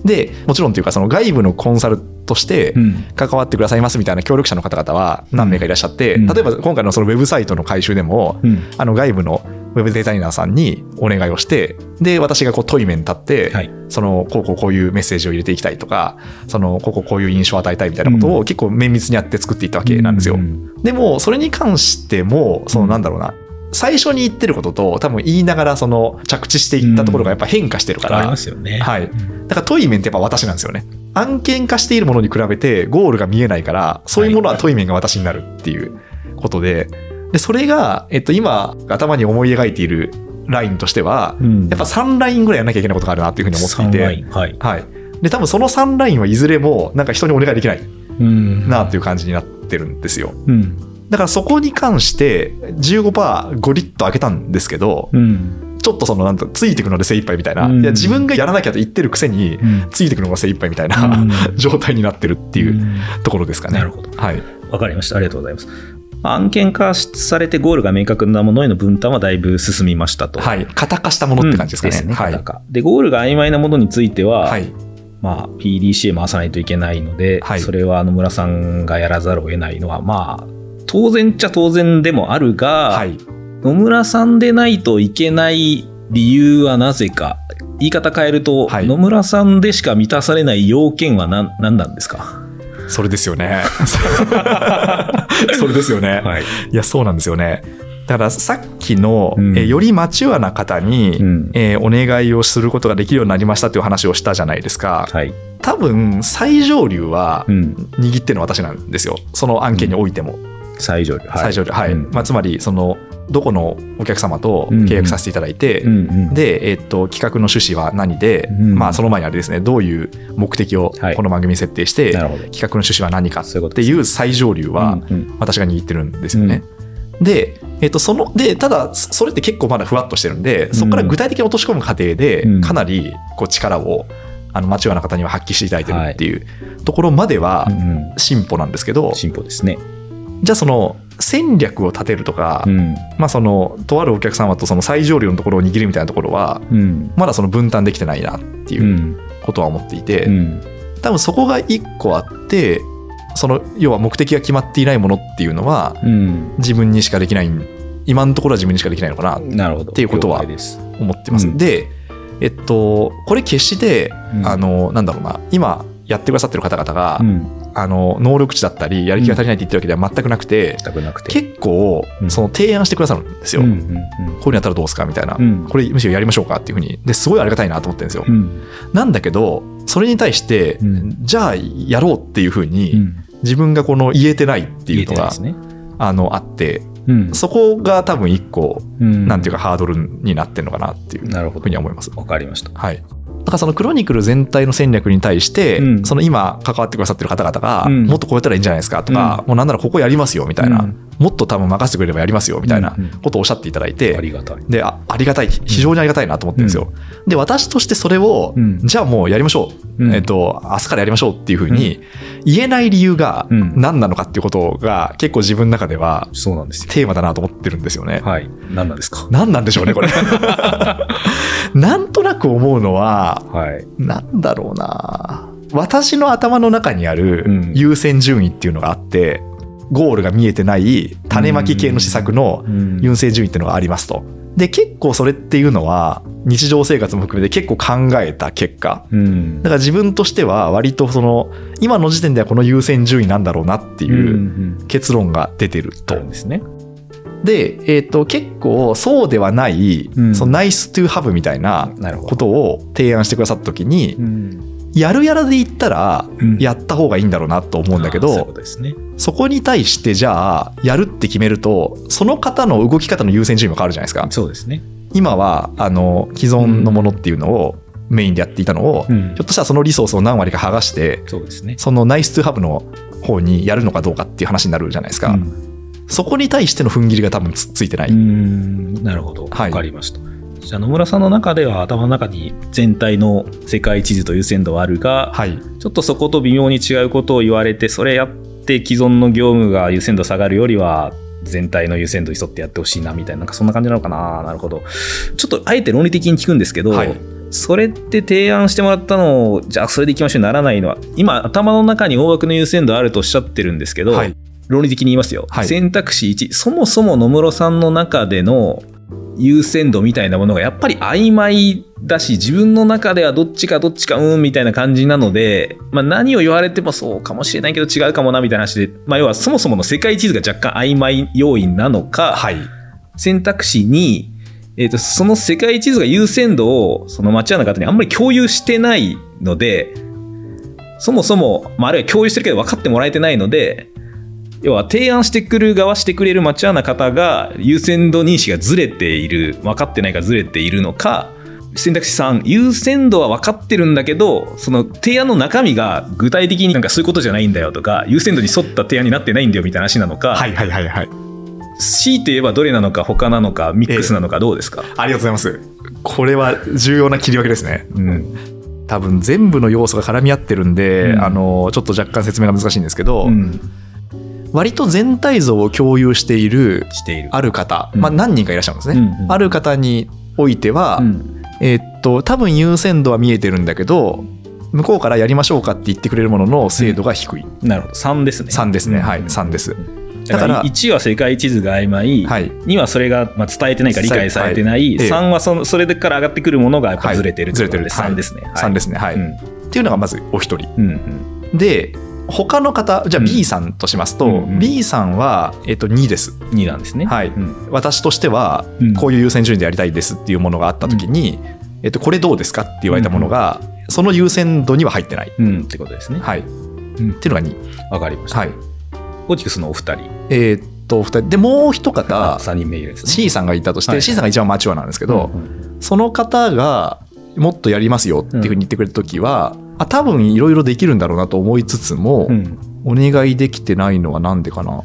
でもちろんというかその外部のコンサルとしてうん。関わってくださいますみたいな協力者の方々は何名かいらっしゃって、うん例えば今回のそのウェブサイトの改修でも、うん。あの外部のウェブデザイナーさんにお願いをして、で、私がこう問い面立って、はい。その、こうこうこういうメッセージを入れていきたいとか、その、こうこうこういう印象を与えたいみたいなことを結構綿密にやって作っていったわけなんですよ。うんでも、それに関しても、そのなんだろうな、最初に言ってることと多分言いながらその着地していったところがやっぱ変化してるから、ありますよね。はい。だから問い面ってやっぱ私なんですよね。案件化しているものに比べてゴールが見えないから、そういうものは問い面が私になるっていうことで、で、それが、えっと、今、頭に思い描いているラインとしては、うんやっぱ3ラインぐらいやんなきゃいけないことがあるなっていうふうに思ってい3ライて、ン。はい。はい。で、多分その3ラインはいずれも、なんか人にお願いできないうんなっていう感じになってるんですよ。うん。だからそこに関して、15%ゴリッと上げたんですけど、うん。ちょっとその、なんと、ついていくので精一杯みたいな、うんいや、自分がやらなきゃと言ってるくせに、うん。ついていくのが精一杯みたいな、うん状態になってるっていううんところですかね。なるほどはい。わかりました。ありがとうございます。案件化されてゴールが明確なものへの分担はだいぶ進みましたと。はい。型化したものって感じですかね。うんはい。型化で、ゴールが曖昧なものについては、はい。まあ、PDCA 回さないといけないので、はいそれは野村さんがやらざるを得ないのは、まあ、当然っちゃ当然でもあるが、はい。野村さんでないといけない理由はなぜか。言い方変えると、はい野村さんでしか満たされない要件は何何なんですか？それですよね。それですよね。はい。いや、そうなんですよね。だからさっきの、うんえーよりマチュアな方に、うんえーお願いをすることができるようになりましたっていう話をしたじゃないですか。はい。多分、最上流はうん。握ってるのは私なんですよ。その案件においても。最上流。はい最上流。はい。うんまあ、つまり、その、どこのお客様と契約させていただいて、うんうん。で、えっと、企画の趣旨は何で、うんまあ、その前にあれですね、どういう目的をはいこの番組に設定して、なるほど。企画の趣旨は何かっていう最上流はうんうん私が握ってるんですよね。で、えっと、その、で、ただ、そそれって結構まだふわっとしてるんで、そこから具体的に落とし込む過程でうん、かなりこう力を、あの、マチュアな方には発揮していただいてるっていうところまではうんうん進歩なんですけど、進歩ですね。じゃあその、戦略を立てるとか、うん。まあそのとあるお客様とその最上流のところを握るみたいなところはうん。まだその分担できてないなっていううん。ことは思っていて、うん。多分そこが一個あってその要は目的が決まっていないものっていうのはうん。自分にしかできない今のところは自分にしかできないのかなっていうことは思ってます。うんでえっとこれ決して、うん。あのなんだろうな今やってくださってる方々が、うん。あの能力値だったりやる気が足りないって言ってるわけでは全くなくて、したくなくて。結構うん。その提案してくださるんですよ。うんうんこういうのやったらどうですかみたいな、うん。これむしろやりましょうかっていうふうに。ですごいありがたいなと思ってるんですよ。うん。なんだけどそれに対して、うん。じゃあやろうっていうふうに、うん。自分がこの言えてないっていうのが、ね。あのあってうん。そこが多分一個、うん。なんていうかハードルになってるのかなっていうふうには思います。わかりました。はい。だからそのクロニクル全体の戦略に対して、うん。その今関わってくださってる方々が、うん。もっとこうやったらいいんじゃないですかとか、もうなんならここやりますよみたいな、うんもっと多分任せてくれればやりますよみたいなうんうん。ことをおっしゃっていただいあて、りがたい。であありがたい。非常にありがたいなと思ってるんですよ。で私としてそれを、うん。じゃあもうやりましょう、うん。えっと明日からやりましょうっていうふうに言えない理由がうん。何なのかっていうことが結構自分の中ではそうなんですよ。テーマだなと思ってるんですよね。はい。何なんですか？何なんでしょうねこれ。なんとなく思うのははい。なんだろうな。私の頭の中にあうるん。優先順位っていうのがあって、ゴールが見えてない種まき系の施策のうん。優先順位っていうのがありますと。で結構それっていうのは日常生活も含めて結構考えた結果。うん。だから自分としては割とその今の時点ではこの優先順位なんだろうなってうんいううん結論が出てるあと。るんですね。で、えっと結構そうではない、うん。そのナイストゥハブみたいなことを提案してくださった時に、うんやるやらで言ったらうん。やった方がいいんだろうなと思うんだけど、ことですね。そこに対してじゃあやるって決めるとその方の動き方の優先順位も変わるじゃないですか。そうですね。今はあの既存のものっていうのをメインでやっていたのを、うん。ひょっとしたらそのリソースを何割か剥がしてそうですね。そのナイストゥハブの方にやるのかどうかっていう話になるじゃないですか、うん。そこに対しての踏ん切りが多分つついてない、うん。なるほど。はい。わかりましたじゃあ野村さんの中では頭の中に全体の世界地図と優先度はあるが、はい。ちょっとそこと微妙に違うことを言われてそれやって既存の業務が優先度下がるよりは全体の優先度に沿ってやってほしいなみたいななんかそんな感じなのかななるほど。ちょっとあえて論理的に聞くんですけど、はいそれって提案してもらったのをじゃあそれでいきましょうにならないのは今頭の中に大枠の優先度あるとおっしゃってるんですけど、はい。論理的に言いますよ、はい選択肢1そもそも野室さんの中での優先度みたいなものがやっぱり曖昧だし自分の中ではどっちかどっちかうんみたいな感じなので、まあ、何を言われてもそうかもしれないけど違うかもなみたいな話で、まあ、要はそもそもの世界地図が若干曖昧要因なのか、はい。選択肢に、えー、とその世界地図が優先度をその町屋の方にあんまり共有してないのでそもそも、まあ、あるいは共有してるけど分かってもらえてないので要は提案してくる側してくれる町屋の方が優先度認識がずれている分かってないかずれているのか選択肢3優先度は分かってるんだけどその提案の中身が具体的になんかそういうことじゃないんだよとか優先度に沿った提案になってないんだよみたいな話なのか、はいはいはいはい。強いて言えばどれなのか他なのかミックスなのかどうですか、ありがとうございます。これは重要な切り分けですね。うん。多分全部の要素が絡み合ってるんで、うん。あのちょっと若干説明が難しいんですけど、うん、割と全体像を共有しているある方、うん。まあ、何人かいらっしゃるんですね、うんうん。ある方においては、うん。えーっと多分優先度は見えてるんだけど向こうからやりましょうかって言ってくれるものの精度が低い、なるほど。3ですね。3ですね、はい。うん。3です、だからら1は世界地図が曖昧、はい。2はそれがまあ伝えてないか理解されてない、はい。ええ3はそのそれから上がってくるものがやっぱはい。ずれてるずれてる。3ですね、3ですね。はい、うん。っていうのがまずお一人。うんうん。で他の方じゃあうん。B さんとしますと、うんうん。B さんは、えっと2です。2なんですね。はい。うん。私としてはうん。こういう優先順位でやりたいですっていうものがあった時に、えっと、これどうですかって言われたものが、その優先度には入ってない、うんってことですね。はい。うん。っていうのが2わかりました、はい。オティクスのお二人。えーっと2人。でもう一方3人目ね。C さんがいたとして、はい。C さんが一番マチュアなんですけど、うんうん。その方がもっとやりますよっていうふうに言ってくれた時は、あ多分いろいろできるんだろうなと思いつつも、うん。お願いできてないのはなんでかな。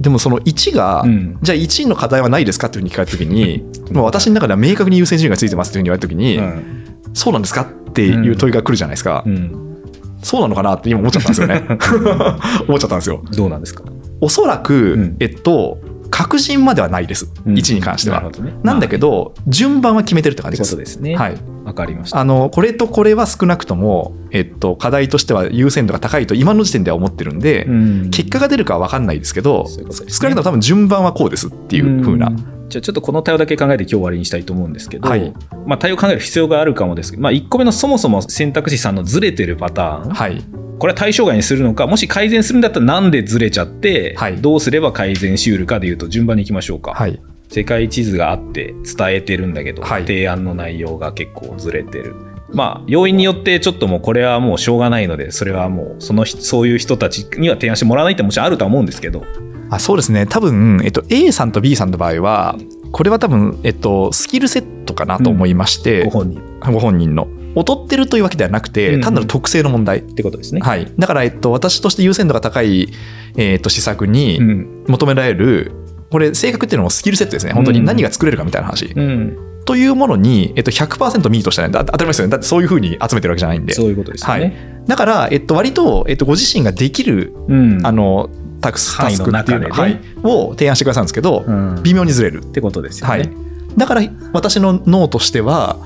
でもその1が、うん。じゃあ1位の課題はないですかっていうふうに聞かれた時に、もう私の中では明確に優先順位がついてますっていうふうに言われた時に、うん。そうなんですかっていう問いが来るじゃないですか、うん。そうなのかなって今思っちゃったんですよね。思っちゃったんですよ。どうなんですか？おそらく、うん。えっと、確認まではないです、うん1に関しては。なね。なんだけど、順番は決めてるって感じです。ですね。はい、わかりました。あのこれとこれは少なくとも、えっと、課題としては優先度が高いと今の時点では思ってるんで、うん結果が出るかは分かんないですけどそういうね少なくとも多分順番はこうですっていう風な、んじゃあちょっとこの対応だけ考えて今日終わりにしたいと思うんですけど、はい。まあ、対応考える必要があるかもですけど、まあ、1個目のそもそも選択肢3のずれてるパターン、はい、これは対象外にするのかもし改善するんだったらなんでずれちゃって、はい。どうすれば改善しうるかでいうと順番にいきましょうか、はい、世界地図があって伝えてるんだけど、はい。提案の内容が結構ずれてる。まあ要因によってちょっともうこれはもうしょうがないのでそれはもうその人そういう人たちには提案してもらわないってもちろんあるとは思うんですけどあそうですね。多分、えっと、A さんと B さんの場合はこれは多分、えっと、スキルセットかなと思いまして、ご本人。ご本人の。劣ってるというわけではなくて、うん。うん単なる特性の問題、ってことですね。はい、だから、えっと、私として優先度が高い、えっと、施策にうん。求められる、これ性格っていうのもスキルセットですね。本当にうん。何が作れるかみたいな話、うん、というものに、えっと、100%ミートしたい。だ当たり前ですよね。だってそういうふうに集めてるわけじゃないんで。そういうことですよね。だから、えっと、割と、えっと、ご自身ができるうん。あのタスタスクってねはい、を提案してくださるんですけど、うん。微妙にずれる、ってことですよね。はい、だから私の脳としては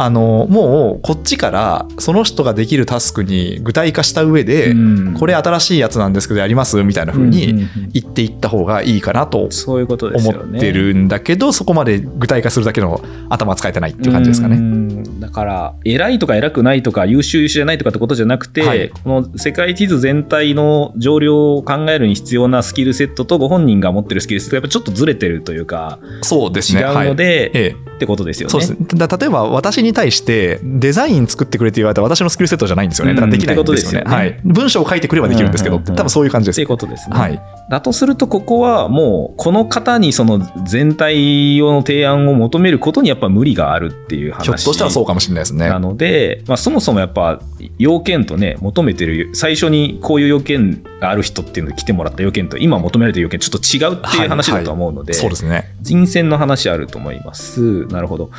あのもうこっちからその人ができるタスクに具体化した上で、うんこれ新しいやつなんですけどやりますみたいな風にうん言っていった方がいいかなとそういうことです思。ってるんだけど、そこまで具体化するだけの頭は使えてないっていう感じですかうね。んだから偉いとか偉くないとか優秀優秀じゃないとかってことじゃなくて、はいこの世界地図全体の上量を考えるに必要なスキルセットとご本人が持ってるスキルセットがやっぱちょっとずれてるというかそうですね。違うので、はいええってことですよね。そうですね。だ例えば私に対してデザイン作ってくれって言われたら私のスキルセットじゃないんですよね。だからできないんですよね。うんってことですよね。はい。文章を書いてくればできるんですけど、うん。うん。うん。多分そういう感じですっていう。ことですね。はい。だとするとここはもうこの方にその全体用の提案を求めることにやっぱ無理があるっていう話ひょっとしたらそうかもしれないですねな。ので、まあ、そもそもやっぱ要件とね求めてる最初にこういう要件がある人っていうので来てもらった要件と今求められてる要件ちょっと違うっていう話だと思うので、そうですね。人選の話あると思います。なるほど。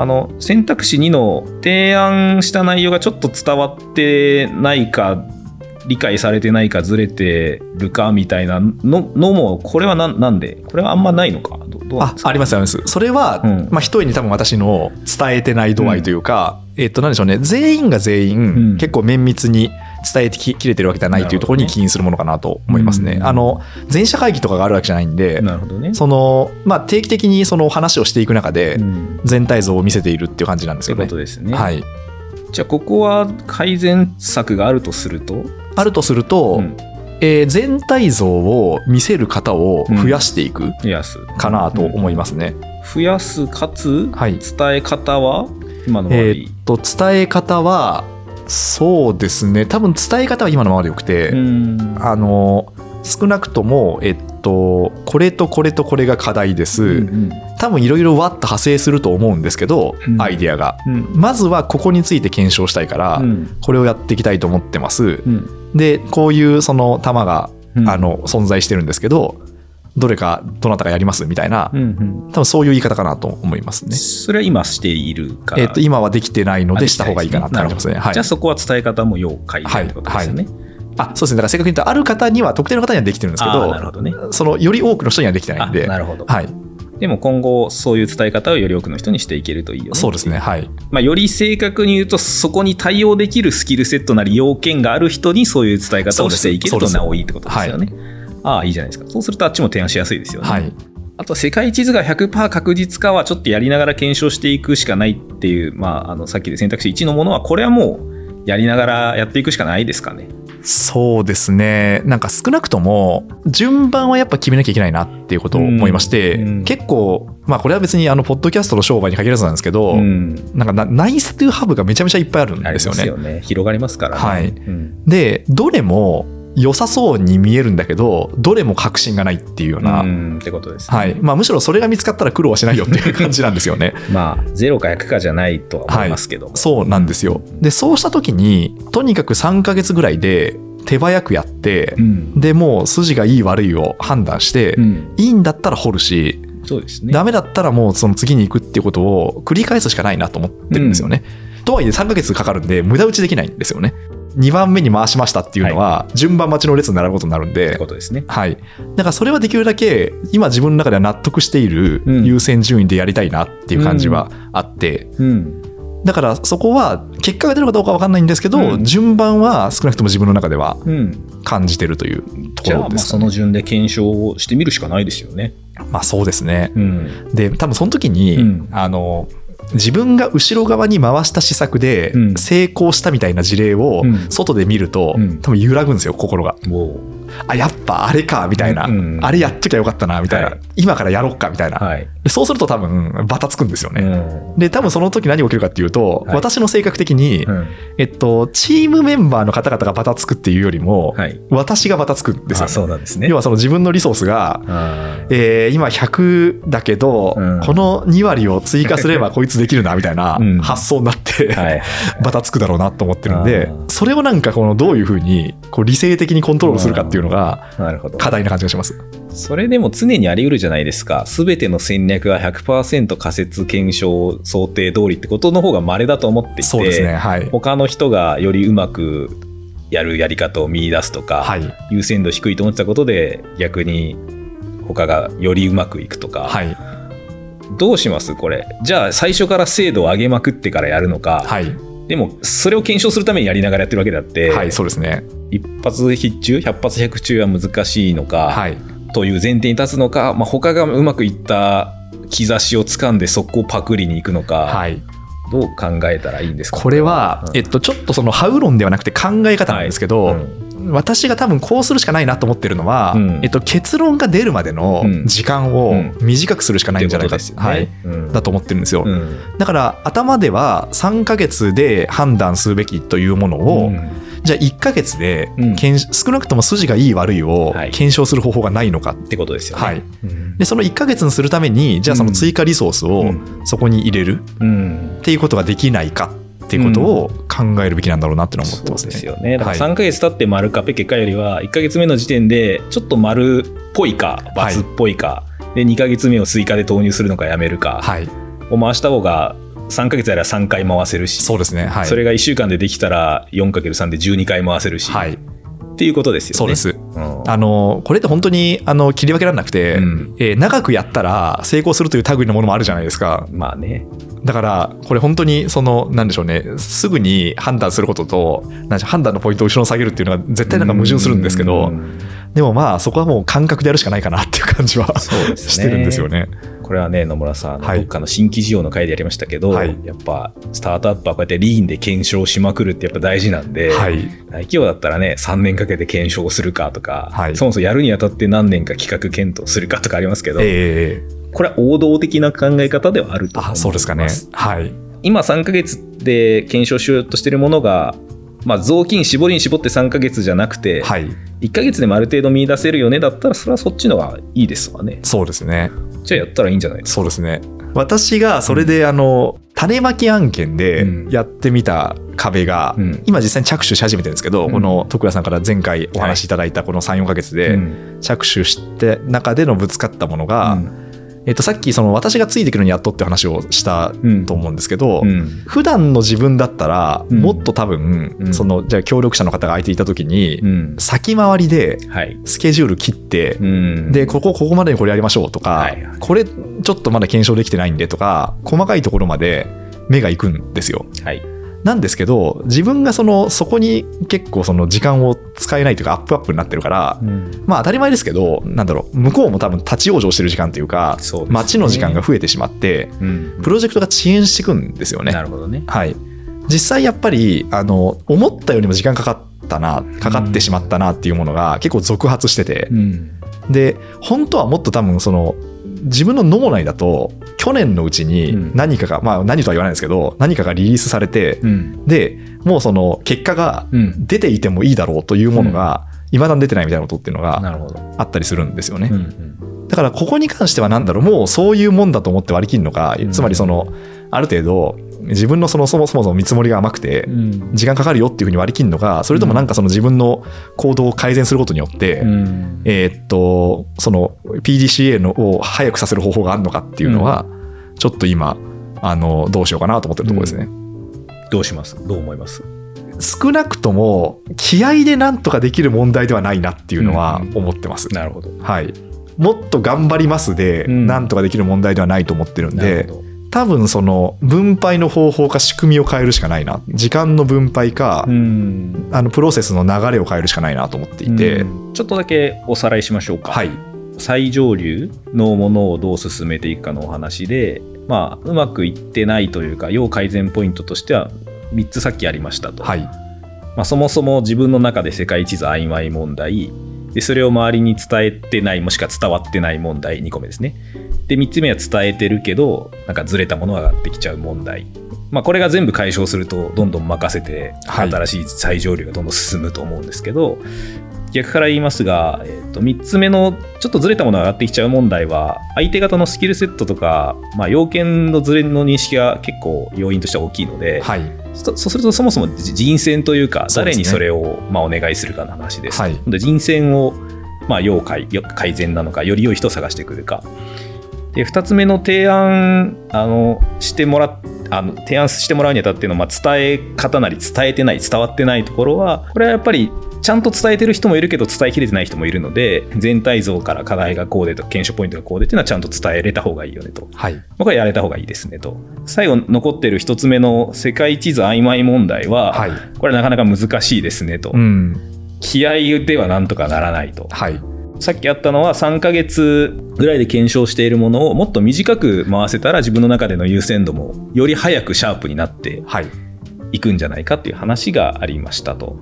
あの選択肢2の提案した内容がちょっと伝わってないか理解されてないかずれてるかみたいなののもこれはなんで？これはあんまないのか？あありますあります。それは、うん。まあ一重に多分私の伝えてない度合いというか、えっとなんでしょうね。全員が全員、うん。結構綿密に伝えてききれてるわけではないというところに起因するものかなと思いますね。うんあの全社会議とかがあるわけじゃないんで、なるほどね。そのまあ定期的にその話をしていく中で、うん全体像を見せているっていう感じなんですよね。ことですね。はい。じゃあここは改善策があるとすると、あるとすると、うんえー全体像を見せる方を増やしていく増やすかなと思いますね。増やすかつはい。伝え方は？今の場合、えーっと伝え方はそうですね。多分伝え方は今のままでよくて、うん。あの少なくともえっとこれとこれとこれが課題です、うん多分いろいろわっと派生すると思うんですけど、うん。アイデアが。うん。まずはここについて検証したいから、うん。これをやっていきたいと思ってます。うん。でこういうその玉が、うん。あの存在してるんですけどどれかどなたがやりますみたいな、うんうん。多分そういう言い方かなと思いますね。それは今しているから、えっと今はできてないのあでした方がいいかなって感じますね。はい。じゃあそこは伝え方も要改善ってことですよね。あそうですね。だから正確に言うとある方には特定の方にはできてるんですけあどーなるほどね。そのより多くの人にはできてないあんで。なるほど。はい。でも今後そういう伝え方をより多くの人にしていけるといいよね。そうですね。はい。まあ、より正確に言うとそこに対応できるスキルセットなり要件がある人にそういう伝え方をしていけるとなおいいってことですよね。ああいいじゃないですか。そうするとあっちも提案しやすいですよね。はいあとは世界地図が100%確実かはちょっとやりながら検証していくしかないっていう、まあ、あのさっきで選択肢1のものはこれはもうやりながらやっていくしかないですかね。そうですねなんか少なくとも順番はやっぱ決めなきゃいけないなっていうことを思いまして、うんうん結構まあこれは別にあのポッドキャストの商売に限らずなんですけど、うん、なんかなナイストゥーハブがめちゃめちゃいっぱいあるんですよね。よね。広がりますからね。はいうんでどれも良さそうに見えるんだけどどれも確信がないっていうような、うんってことですね。はいまあ、むしろそれが見つかったら苦労はしないよっていう感じなんですよね。まあ、0か100かじゃないとは思いますけども。そうなんですよ。でそうした時にとにかく3ヶ月ぐらいで手早くやってう、ん。でもう筋がいい悪いを判断して、うんいいんだったら掘るし、そうですね。ダメだったらもうその次に行くっていうことを繰り返すしかないなと思ってるんですよね。とはいえ3ヶ月かかるんで無駄打ちできないんですよね。2番目に回しましたっていうのは、順番待ちの列に並ぶことになるんで、ことですね。はい。だからそれはできるだけ、今自分の中では納得しているうん優先順位でやりたいなっていう感じはあって、うん。だからそこは結果が出るかどうかわかんないんですけど、うん順番は少なくとも自分の中ではうん。感じてるというところですかね。その順で検証をしてみるしかないですよね。まあそうですね。うん。で、多分その時に、うんあの、自分が後ろ側に回した施策でうん。成功したみたいな事例をうん。外で見ると、うん。多分揺らぐんですよ、心が。もあ、やっぱあれか、みたいな。うんあれやっときゃよかったな、みたいな。はい今からやろっか、みたいな。う。はい。でそうすると多分、バタつくんですよね。うん。で、多分その時何が起きるかっていうと、はい私の性格的に、うんえっと、チームメンバーの方々がバタつくっていうよりも、はい。私がバタつくんですよ、あ、そうなんですね。要はその自分のリソースが、えー今100だけど、うんこの2割を追加すれば こいつできるなみたいなうん発想になって、はい。バタつくだろうなと思ってるんでそれをなんかこのどういうふうにこう理性的にコントロールするかっていうのがなるほど。課題な感じがします。それでも常にあり得るじゃないですか。すべての戦略が100%仮説検証想定通りってことの方が稀だと思っていて、そうですねはい、他の人がよりうまくやるやり方を見出すとか、はい。優先度低いと思ってたことで逆に他がよりうまくいくとか、はい。どうします？これ。じゃあ最初から精度を上げまくってからやるのか、はいでもそれを検証するためにやりながらやってるわけであって、はいそうですね。一発必中100発100中は難しいのか、はい。という前提に立つのか、まあ、他がうまくいった兆しをつかんで速攻パクリに行くのか、はい。どう考えたらいいんですか？これは、うん。えっと、ちょっとそのハウ論ではなくて考え方なんですけど、はい。うん私が多分こうするしかないなと思ってるのは、うん。えっと、結論が出るまでのうん。時間を短くするしかないんじゃないか、ってことですよはい。ね。うん。だと思ってるんですよ、うん。だから頭では3ヶ月で判断するべきというものを、うん。じゃあ1ヶ月でうん。検少なくとも筋がいい悪いをはい。検証する方法がないのか、ってことですよね。はい。うん。でその1ヶ月にするためにじゃあその追加リソースをうん。そこに入れるうん。っていうことができないかっていうことを考えるべきなんだろうなってのは思ってそうますね。ですよね。だからはい3ヶ月経って丸かペケかよりは、1ヶ月目の時点で、ちょっと丸っぽいか、×っぽいか、で、2ヶ月目を追加で投入するのかやめるか、はい、を回した方が、3ヶ月やれば3回回せるし、そうですね。はい。それが1週間でできたら 4×3 で12回回せるし、はい、っていうことですよね。そうです。うんあのこれって本当にあの切り分けられなくて、うんえー長くやったら成功するという類のものもあるじゃないですか。まあね。だからこれ本当にそのなんでしょうね。すぐに判断することとなんでしょう判断のポイントを後ろに下げるっていうのは絶対なんか矛盾するんですけどうん。でもまあそこはもう感覚でやるしかないかなっていう感じは ね。してるんですよね。これはね野村さん、はい。どっかの新規事業の回でやりましたけど、はい。やっぱスタートアップはこうやってリーンで検証しまくるってやっぱ大事なんで、はい。大企業だったらね3年かけて検証するかとか、はい。そもそもやるにあたって何年か企画検討するかとかありますけど、えこれは王道的な考え方ではあるとー、思います。あそうですかね。はい。今3ヶ月で検証しようとしてるものが、まあ、雑巾絞りに絞って3ヶ月じゃなくて、はい。1ヶ月でもある程度見出せるよねだったらそれはそっちの方がいいですわね。そうですね。じゃあやったらいいんじゃないですか？そうですね。私がそれで、あの種まき案件でうん。やってみた壁が、うん。今実際に着手し始めてるんですけど、うん。この徳倉さんから前回お話しいただいたこの34ヶ月でうん。着手して中でのぶつかったものが、うんえっと、さっきその私がついてくるのにやっとって話をしたうん。と思うんですけど、うん。普段の自分だったらうん。もっと多分、うん。そのじゃあ協力者の方が空いていた時に、うん。先回りではい。スケジュール切って、うん。でここここまでにこれやりましょうとか、はいはいこれちょっとまだ検証できてないんでとか細かいところまで目が行くんですよ。はいなんですけど自分がそのそこに結構その時間を使えないというかアップアップになってるから、うん。まあ当たり前ですけどなんだろう向こうも多分立ち往生してる時間というかそうね。待ちの時間が増えてしまってうん。プロジェクトが遅延していくんですよね。なるほどね。はい、実際やっぱりあの思ったよりも時間かかったなかかってしまったなっていうものが結構続発してて、うん。で本当はもっと多分その自分の脳内だと去年のうちにうん。何かが、まあ何とは言わないですけど何かがリリースされて、うん。でもうその結果がうん。出ていてもいいだろうというものがいまだに出てないみたいなことっていうのながあったりするんですよね。うんうん。だからここに関してはなんだろうもうそういうもんだと思って割り切るのかうんつまりそのある程度自分のそのそもそも見積もりが甘くてうん。時間かかるよっていうふうに割り切るのかそれともなんかその自分の行動を改善することによって、うん。えーっとその PDCA のを早くさせる方法があるのかっていうのは、ちょっと今あのどうしようかなと思ってるところですね。どうします？どう思います？少なくとも気合でなんとかできる問題ではないなっていうのはうん。思ってます。なるほど。はい、もっと頑張りますでうん。なんとかできる問題ではないと思ってるんで、なるほど多分その分配の方法か仕組みを変えるしかないな。時間の分配か、うん。あのプロセスの流れを変えるしかないなと思っていて、うん。ちょっとだけおさらいしましょうか。はい。最上流のものをどう進めていくかのお話で、まあ、うまくいってないというか要改善ポイントとしては3つさっきありましたと、はい。まあ、そもそも自分の中で世界地図曖昧問題。でそれを周りに伝えてないもしくは伝わってない問題。2個目ですねで3つ目は伝えてるけどなんかずれたものが上がってきちゃう問題。まあこれが全部解消するとどんどん任せてはい。新しい最上流がどんどん進むと思うんですけど、逆から言いますが、えー、と3つ目のちょっとずれたものが上がってきちゃう問題は相手方のスキルセットとか、まあ、要件のずれの認識が結構要因としては大きいので、はい。そそうするとそもそも人選というか誰にそれをまあお願いするかの話です。はい。で人選をまあ要改よ改善なのかより良い人を探してくるか。で2つ目の提案あのしてもらっあの提案してもらうにあたっての、まあ、伝え方なり伝えてない伝わってないところはこれはやっぱりちゃんと伝えてる人もいるけど伝えきれてない人もいるので全体像から課題がこうでと検証ポイントがこうでっていうのはちゃんと伝えれた方がいいよねと。はい。僕はやれた方がいいですねと。最後残ってる一つ目の世界地図曖昧問題は、はい。これなかなか難しいですねと、うん。気合ではなんとかならないと。はいさっきあったのは3ヶ月ぐらいで検証しているものをもっと短く回せたら自分の中での優先度もより早くシャープになってはいいくんじゃないかっていう話がありましたと。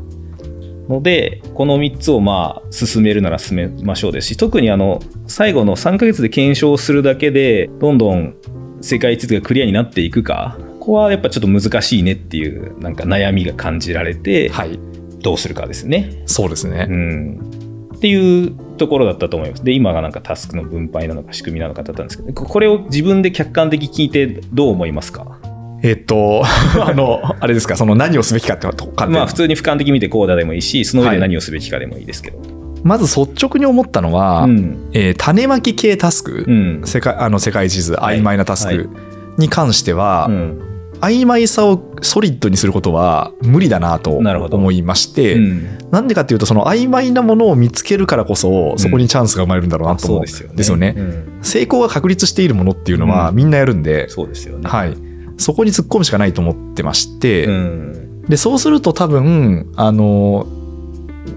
のでこの3つをまあ進めるなら進めましょうですし特にあの最後の3ヶ月で検証するだけでどんどん世界地図がクリアになっていくかここはやっぱちょっと難しいねっていうなんか悩みが感じられてはいどうするかですね。そうですね、うん、っていうところだったと思います。で今がなんかタスクの分配なのか仕組みなのかだったんですけどここれを自分で客観的に聞いてどう思いますか？えっと あのあれですか？その何をすべきかってと観点まあ普通に俯瞰的に見てこうだでもいいしその上で何をすべきかでもいいですけど。まず率直に思ったのは、うん。えー種まき系タスク、うん。世界あの世界地図はい曖昧なタスクに関しては、うん曖昧さをソリッドにすることは無理だなと思いましてうん。なんでかっていうとその曖昧なものを見つけるからこそそこにチャンスが生まれるんだろうなと思うんそうですよね。うん。成功が確立しているものっていうのはうん。みんなやるんで、そうですよね。はい、そこに突っ込むしかないと思ってまして、うん。でそうすると多分あの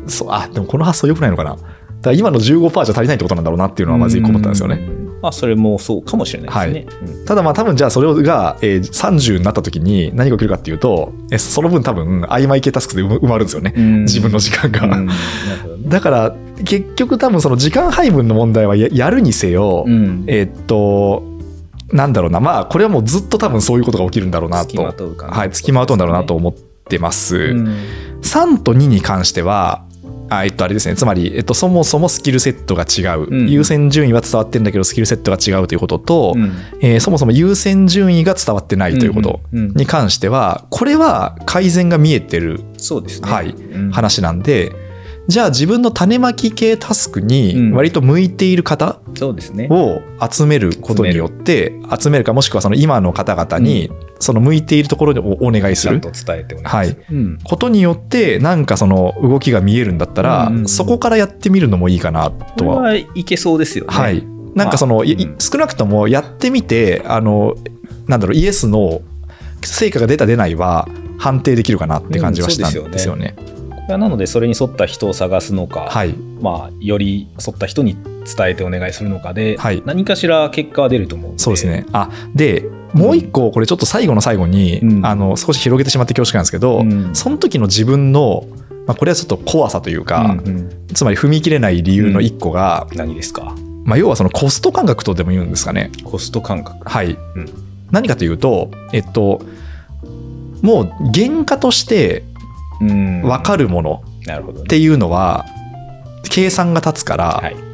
そうあでもこの発想良くないのかな。だ今の15%じゃ足りないってことなんだろうなっていうのはまず一個思ったんですよね。うんまあそれもそうかもしれないですね。うんただまあ多分じゃあそれが、えー30になった時に何が起きるかっていうとえその分多分曖昧系タスクで埋まるんですよね、うん。自分の時間が。だから結局多分その時間配分の問題はややるにせよ、うん。えーっとなんだろうな。まあこれはもうずっと多分そういうことが起きるんだろうな付きとまとうはい付きまとうんだろうなと思ってます。うん。3と2に関してはあえっとあれですね。つまり、えっと、そもそもスキルセットが違う、うん優先順位は伝わってるんだけどスキルセットが違うということと、うん。えーそもそも優先順位が伝わってないということに関してはこれは改善が見えてるそうですね。はいうん。話なんで、じゃあ自分の種まき系タスクに割と向いている方。を集めることによって集める。かもしくはその今の方々にその向いているところでおお願いする。ちゃんと伝えてお願い。ことによってなんかその動きが見えるんだったら、うんうんうん。そこからやってみるのもいいかなとは。はいけそうですよね。はい、なんかその、少なくともやってみてあのなんだろうイエスの成果が出た出ないは判定できるかなって感じはしたんうんですよね。これはなのでそれに沿った人を探すのか、はい、まあ、より沿った人に伝えてお願いするのかで、はい。何かしら結果は出ると思うんで。そうですね。あでもう一個これちょっと最後の最後に、うん。あの少し広げてしまって恐縮なんですけど、うん。その時の自分の、まあ、これはちょっと怖さというか、うんうん。つまり踏み切れない理由の一個が、何ですか？まあ、要はそのコスト感覚とでも言うんですかね。コスト感覚。はい、うん。何かというと、えっと、もう原価としてうん分かるもの。っていうのは計算が立つから、はい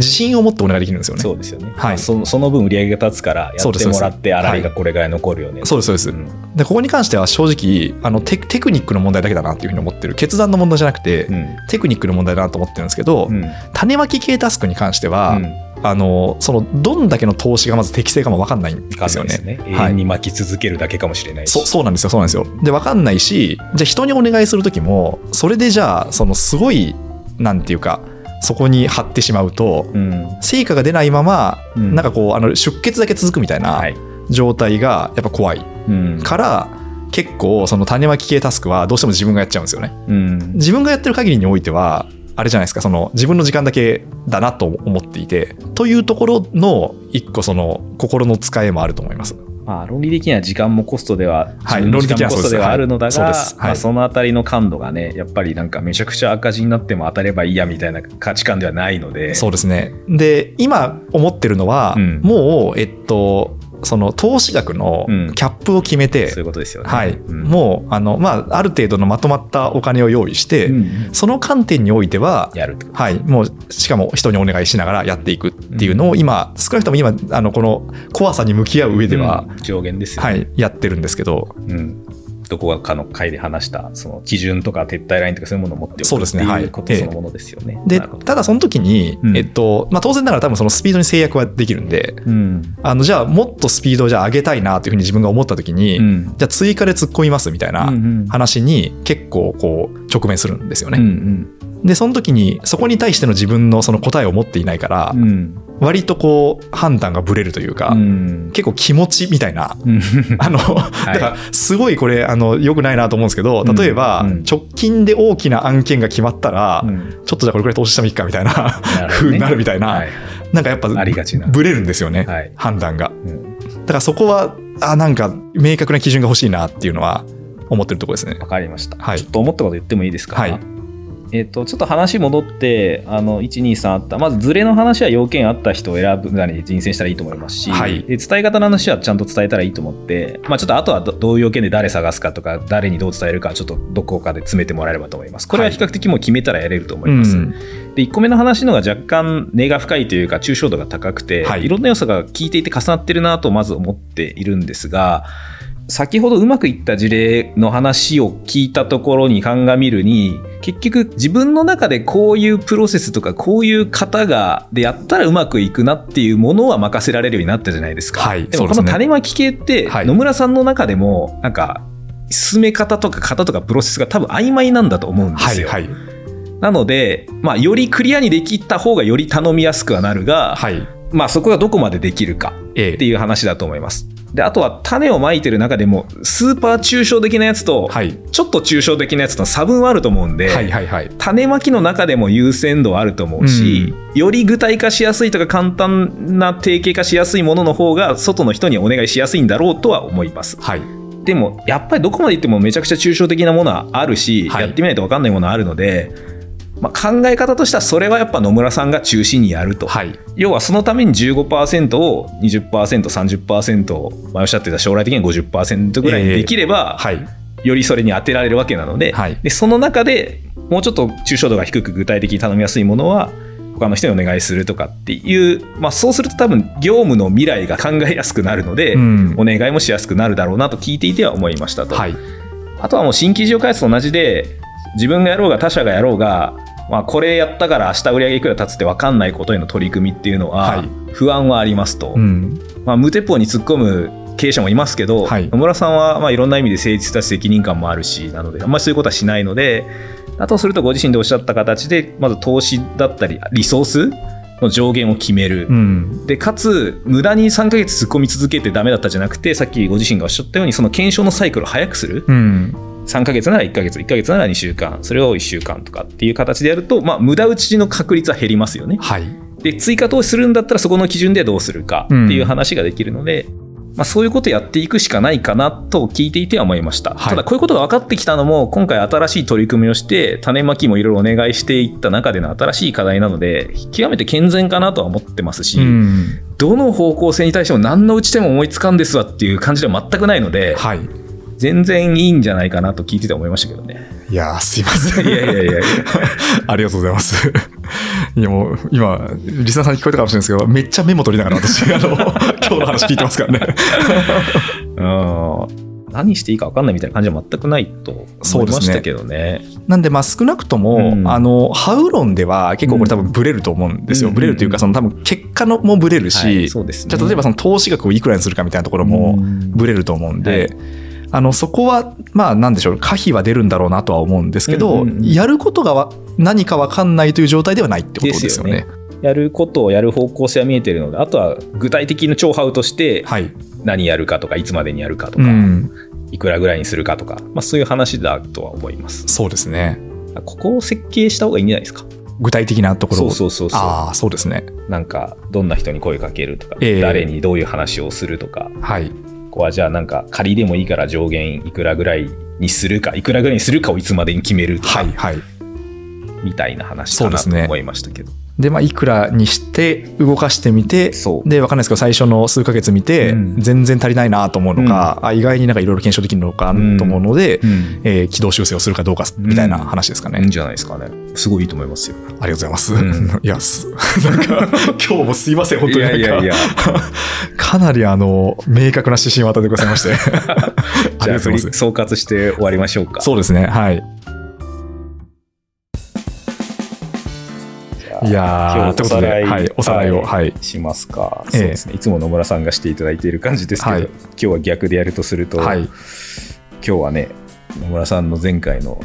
自信を持ってお願いできるんですよね。そうですよね、はい。まあそその分売り上げが立つからやってもらって粗利がこれぐらい残るよね、そうですそうです、うん。でここに関しては正直あのテテクニックの問題だけだなっていうふうに思ってる決断の問題じゃなくて、うん。テクニックの問題だなと思ってるんですけど、うん。種まき系タスクに関しては、うん。あのそのどんだけの投資がまず適正かも分かんないんですよね。ね。に巻き続けるだけかもしれないし、そうそうなんですよそうなんですよ。で分かんないしじゃあ人にお願いする時もそれでじゃあそのすごいなんていうかそこに貼ってしまうとうん。成果が出ないまま、うん。なんかこうあの出血だけ続くみたいなはい。状態がやっぱ怖い。うん。から結構その種まき系タスクはどうしても自分がやっちゃうんですよね。うん。自分がやってる限りにおいてはあれじゃないですかその自分の時間だけだなと思っていてというところの一個その心の使いもあると思いますまあ、論理的には時間もコストでは、はい自分の時間もコストではあるのだが、まあ、そのあたりの感度がね、やっぱりなんかめちゃくちゃ赤字になっても当たればいいやみたいな価値観ではないので、そうですね。で今思ってるのは、うん。もうえっとその投資額のうん。キャップを決めて、そういうことですよね。はい。うん。もうあの、まあ、ある程度のまとまったお金を用意して、うんうん。その観点においてはやるはい、もうしかも人にお願いしながらやっていくっていうのを今、少なくとも今あのこの怖さに向き合う上では、うん。上限ですよね。はい、やってるんですけど。うんどこかの回で話したその基準とか撤退ラインとかそういうものを持っておくそうですねってはい。いうことそのものですよね。でただその時に、うん。えっとまあ、当然ながら多分そのスピードに制約はできるんでうん。あのじゃあもっとスピードをじゃあ上げたいなというふうに自分が思った時に、うん。じゃあ追加で突っ込みますみたいな話に結構こう直面するんですようんうね。ん。でその時にそこに対しての自分のその答えを持っていないから、うん割とこう判断がぶれるというか、うん。結構気持ちみたいなうん。あの、だからすごいこれあの良くないなと思うんですけど例えば、直近で大きな案件が決まったら、うん。ちょっとじゃあこれくらい投資してもいいかみたいな なるほど風ねになるみたいな、はい。なんかやっぱありがちな。ブレるんですよね、はい。判断が。うん。だからそこはあなんか明確な基準が欲しいなっていうのは思ってるところですね。わかりました。はい。ちょっと思ったこと言ってもいいですか、はいえっとちょっと話戻ってあの123あった。まずズレの話は要件あった人を選ぶなり人選したらいいと思いますし、はい。で伝え方の話はちゃんと伝えたらいいと思って、まあ、ちょっとあとはどどういう要件で誰探すかとか誰にどう伝えるかちょっとどこかで詰めてもらえればと思います。これは比較的もう決めたらやれると思います、うん。で1個目の話のが若干根が深いというか抽象度が高くて、はい。い、ろんな要素が効いていて重なってるなとまず思っているんですが先ほどうまくいった事例の話を聞いたところに鑑みるに結局自分の中でこういうプロセスとかこういう方がでやったらうまくいくなっていうものは任せられるようになったじゃないですか。はいでもこの種まき系ってはい野村さんの中でもなんか進め方とか型とかプロセスが多分曖昧なんだと思うんですよ。はいはいなので、まあ、よりクリアにできた方がより頼みやすくはなるが、はいまあ、そこがどこまでできるかえっていう話だと思います。であとは種をまいてる中でもスーパー抽象的なやつと、はい。ちょっと抽象的なやつと差分はあると思うんで、はいはいはい。種まきの中でも優先度はあると思うし、より具体化しやすいとか簡単な定型化しやすいものの方が外の人にお願いしやすいんだろうとは思います。はい。でもやっぱりどこまでいってもめちゃくちゃ抽象的なものはあるし、はい。やってみないと分かんないものはあるので、まあ、考え方としてはそれはやっぱ野村さんが中心にやると、はい。要はそのために15%を 20%30% を前おっしゃってた将来的には50%ぐらいにできれば、はい。よりそれに当てられるわけなので,、はい。でその中でもうちょっと抽象度が低く具体的に頼みやすいものは他の人にお願いするとかっていう、まあ、そうすると多分業務の未来が考えやすくなるので、うん。お願いもしやすくなるだろうなと聞いていては思いましたと。はい。あとはもう新規事業開発と同じで自分がやろうが他社がやろうが、まあ、これやったから明日売り上げいくら立つって分かんないことへの取り組みっていうのははい。不安はありますと、うん。まあ、無鉄砲に突っ込む経営者もいますけど、はい。野村さんはまあいろんな意味で誠実だし責任感もあるしなのであんまりそういうことはしないのでだとするとご自身でおっしゃった形でまず投資だったりリソースの上限を決める、うん。でかつ無駄に3ヶ月突っ込み続けてダメだったじゃなくてさっきご自身がおっしゃったようにその検証のサイクルを早くする。うん3ヶ月なら1ヶ月1ヶ月なら2週間それを1週間とかっていう形でやると、まあ、無駄打ちの確率は減りますよね。はい。で追加投資するんだったらそこの基準でどうするかっていう話ができるので、まあ、そういうことやっていくしかないかなと聞いていては思いました、はい。ただこういうことが分かってきたのも今回新しい取り組みをして種まきもいろいろお願いしていった中での新しい課題なので極めて健全かなとは思ってますし、うん。どの方向性に対しても何の打ち手も思いつかんですわっていう感じでは全くないので、はい全然いいんじゃないかなと聞いてて思いましたけどね。いやーすいません。いやいやいや。ありがとうございます。いやもう今リスナーさんに聞こえたかもしれないですけどめっちゃメモ取りながら私あの 今日の話聞いてますからね。うん何していいか分かんないみたいな感じは全くないと思いましたけどね。なんでまあ少なくとも、うん。あのハウ論では結構これ多分ブレると思うんですよ、うん。ブレるというかその多分結果のもブレるし、はいそうですね。じゃあ例えばその投資額をいくらにするかみたいなところもうん。ブレると思うんで、あのそこはまあなんでしょう可否は出るんだろうなとは思うんですけど、うんうんうん。やることがわ何か分かんないという状態ではないってことですよね。ですやることをやる方向性は見えてるのであとは具体的な超ハウとしてはい、何やるかとかいつまでにやるかとか、うん、いくらぐらいにするかとか、まあ、そういう話だとは思います。そうですね。ここを設計した方がいいんじゃないですか？具体的なところそうをそうそうそう。ああそうですね。なんかどんな人に声かけるとか、ええ。誰にどういう話をするとか。はいここはじゃあなんか仮でもいいから上限いくらぐらいにするかいくらぐらいにするかをいつまでに決めるとか、はいはいみたいな話かなそうですねと思いましたけど。でまあいくらにして動かしてみてで分かんないですけど最初の数ヶ月見て、うん。全然足りないなと思うのか、あ意外になんかいろいろ検証できるのかうんと思うので、うん。えー軌道修正をするかどうかみたいな話ですかね、いいんじゃないですかね。すごいいいと思いますよ。ありがとうございます、うん。いやすなんか 今日もすいません本当に。なんかいやいやいや。かなりあの明確な指針を与えてくださいまして。ありじゃあがとうございます。総括して終わりましょうか。そうですねはいゃあいやー今日ということではいおさらいをはい。しますか、ええ。そうですね。いつも野村さんがしていただいている感じですけど、はい。今日は逆でやるとすると、はい。今日はね野村さんの前回の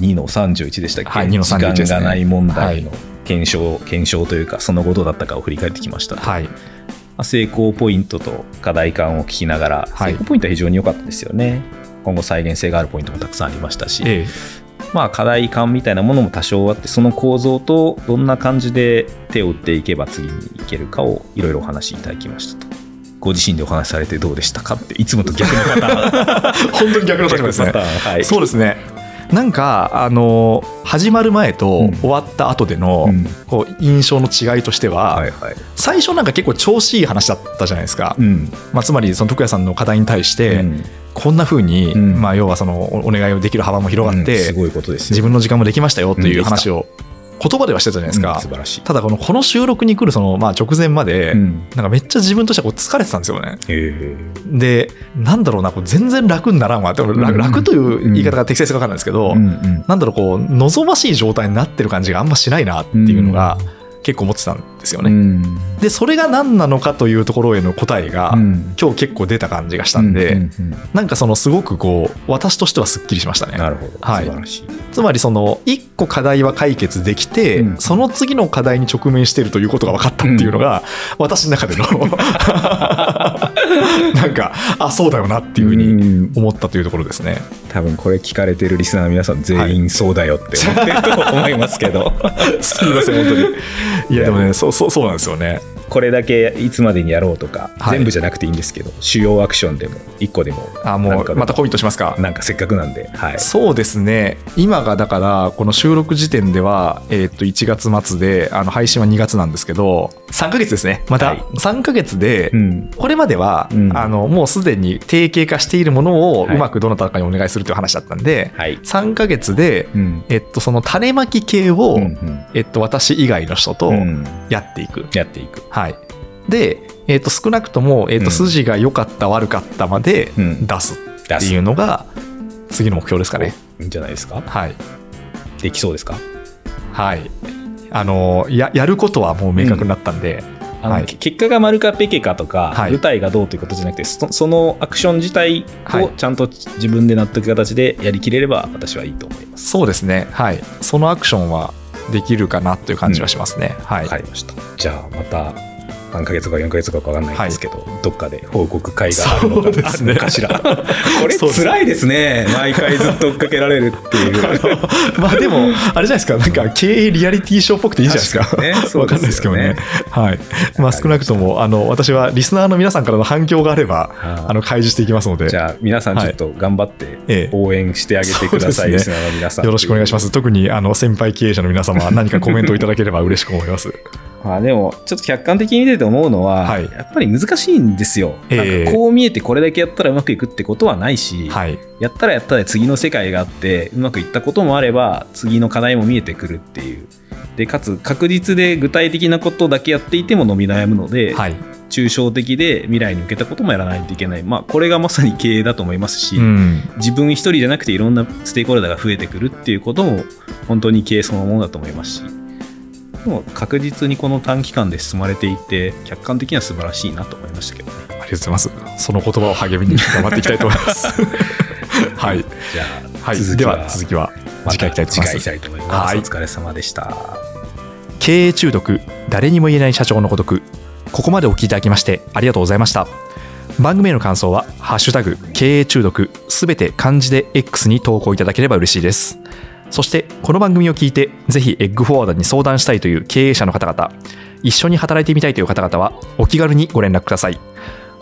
2の31でしたっけ、はい2の31時ですね。間がない問題の検証、検証というかその後どうだったかを振り返ってきました、まはい。あ成功ポイントと課題感を聞きながら、はい。成功ポイントは非常に良かったですよね。今後再現性があるポイントもたくさんありましたし、えまあ課題感みたいなものも多少あってその構造とどんな感じで手を打っていけば次にいけるかをいろいろお話しいただきましたとご自身でお話しされてどうでしたかっていつもと逆のパターン。え 本当に逆の立場ですね。はいそうですね。なんかあの始まる前とうん終わった後での、うん。こう印象の違いとしては、はいはい。最初なんか結構調子いい話だったじゃないですか、うん。まあ、つまりその徳谷さんの課題に対して、うんこんな風に、うん。まあ、要はそのおお願いをできる幅も広がって、うん。すごいことですよ自分の時間もできましたよっていう話を言葉ではしてたじゃないですか、うん素晴らしい。ただこのこの収録に来るその、まあ、直前まで、うん。なんかめっちゃ自分としてはこう疲れてたんですよね。へでなんだろうなこう全然楽にならんわ。でも楽,、うん。楽という言い方が適切か分かんないですけど、えうんうん。なんだろうこう望ましい状態になってる感じがあんましないなっていうのが結構思ってたんですよね。うん。でそれが何なのかというところへの答えが、うん。今日結構出た感じがしたんで、うんうんうん。なんかそのすごくこう私としてはすっきりしましたね。なるほど。はい。素晴らしい。つまりその1個課題は解決できて、うん。その次の課題に直面しているということが分かったっていうのが、私の中での なんかあそうだよなっていうふうにに思ったというところですね。多分これ聞かれてるリスナーの皆さん全員そうだよって思ってると思いますけど。すみません本当に。いやでもねそうそうそうなんですよね。これだけいつまでにやろうとか、はい。全部じゃなくていいんですけど主要アクションでも1個でもあもうまたコミットしますか。なんかせっかくなんで、はい、そうですね。今がだからこの収録時点では、えー、と1月末であの配信は2月なんですけど3ヶ月ですね。またはい。3ヶ月で、うん。これまでは、うん。あのもうすでに定型化しているものをはい。うまくどなたかにお願いするという話だったんで、はい。3ヶ月で、うん。えっと、その種まき系を、うんうん。えっと、私以外の人とうん。やっていく。やっていく、はい、で、えっと、少なくとも、えっと、うん筋が良かった悪かったまでうん出すっていうのが次の目標ですかね。いいんじゃないですか？はいできそうですか？はい。あのややることはもう明確になったんで、あのはいけ結果が丸かペケかとか、はい舞台がどうということじゃなくてそそのアクション自体はいをちゃんと自分で納得形でやりきれれば私はいいと思います。そうですね。はい。そのアクションはできるかなという感じはしますね。はいわ。かりました。じゃあまた3ヶ月か4ヶ月か分かんないんですけど、どっかで報告会があるのかかしら。これそうです辛いですね。毎回ずっと追っかけられるっていう。まあでも、あれじゃないですか、なんか経営リアリティショーっぽくていいじゃないですか。ねわかんないですけどね。はい。まあ少なくとも、あの、私はリスナーの皆さんからの反響があれば、ああの、開示していきますので、じゃあ皆さんちょっと頑張ってええ応援してあげてください、そうですねリスナーの皆さん。よろしくお願いします。特に、あの、先輩経営者の皆様、何かコメントをいただければ嬉しく思います。まあでもちょっと客観的に見てて思うのは、はいやっぱり難しいんですよ、ええなんかこう見えてこれだけやったらうまくいくってことはないし、はい。やったらやったで次の世界があってうまくいったこともあれば次の課題も見えてくるっていうでかつ確実で具体的なことだけやっていても伸び悩むので、はい。抽象的で未来に向けたこともやらないといけない、まあ、これがまさに経営だと思いますし、うん。自分一人じゃなくていろんなステークホルダーが増えてくるっていうことも本当に経営そのものだと思いますしでも確実にこの短期間で進まれていて客観的には素晴らしいなと思いましたけどねありがとうございます。その言葉を励みに頑張って いきたいと思います。はい。じゃあ、はい。続きはでは、続きはま次回いきたいと思います次回行き。たいと思います、はいお疲れ様でした経営中毒誰にも言えない社長のごとくここまでお聞きいただきましてありがとうございました番組への感想は「ハッシュタグ経営中毒」すべて漢字で X に投稿いただければ嬉しいですそしてこの番組を聞いてぜひエッグフォワードに相談したいという経営者の方々一緒に働いてみたいという方々はお気軽にご連絡ください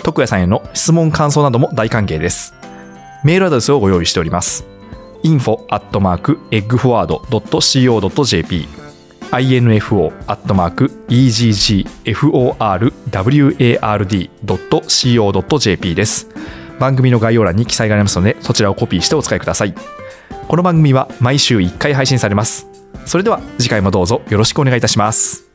徳谷さんへの質問感想なども大歓迎ですメールアドレスをご用意しております info at mark eggforward.co.jp info.eggforward.co.jp です。番組の概要欄に記載がありますので、そちらをコピーしてお使いください。この番組は毎週1回配信されます。それでは次回もどうぞよろしくお願いいたします。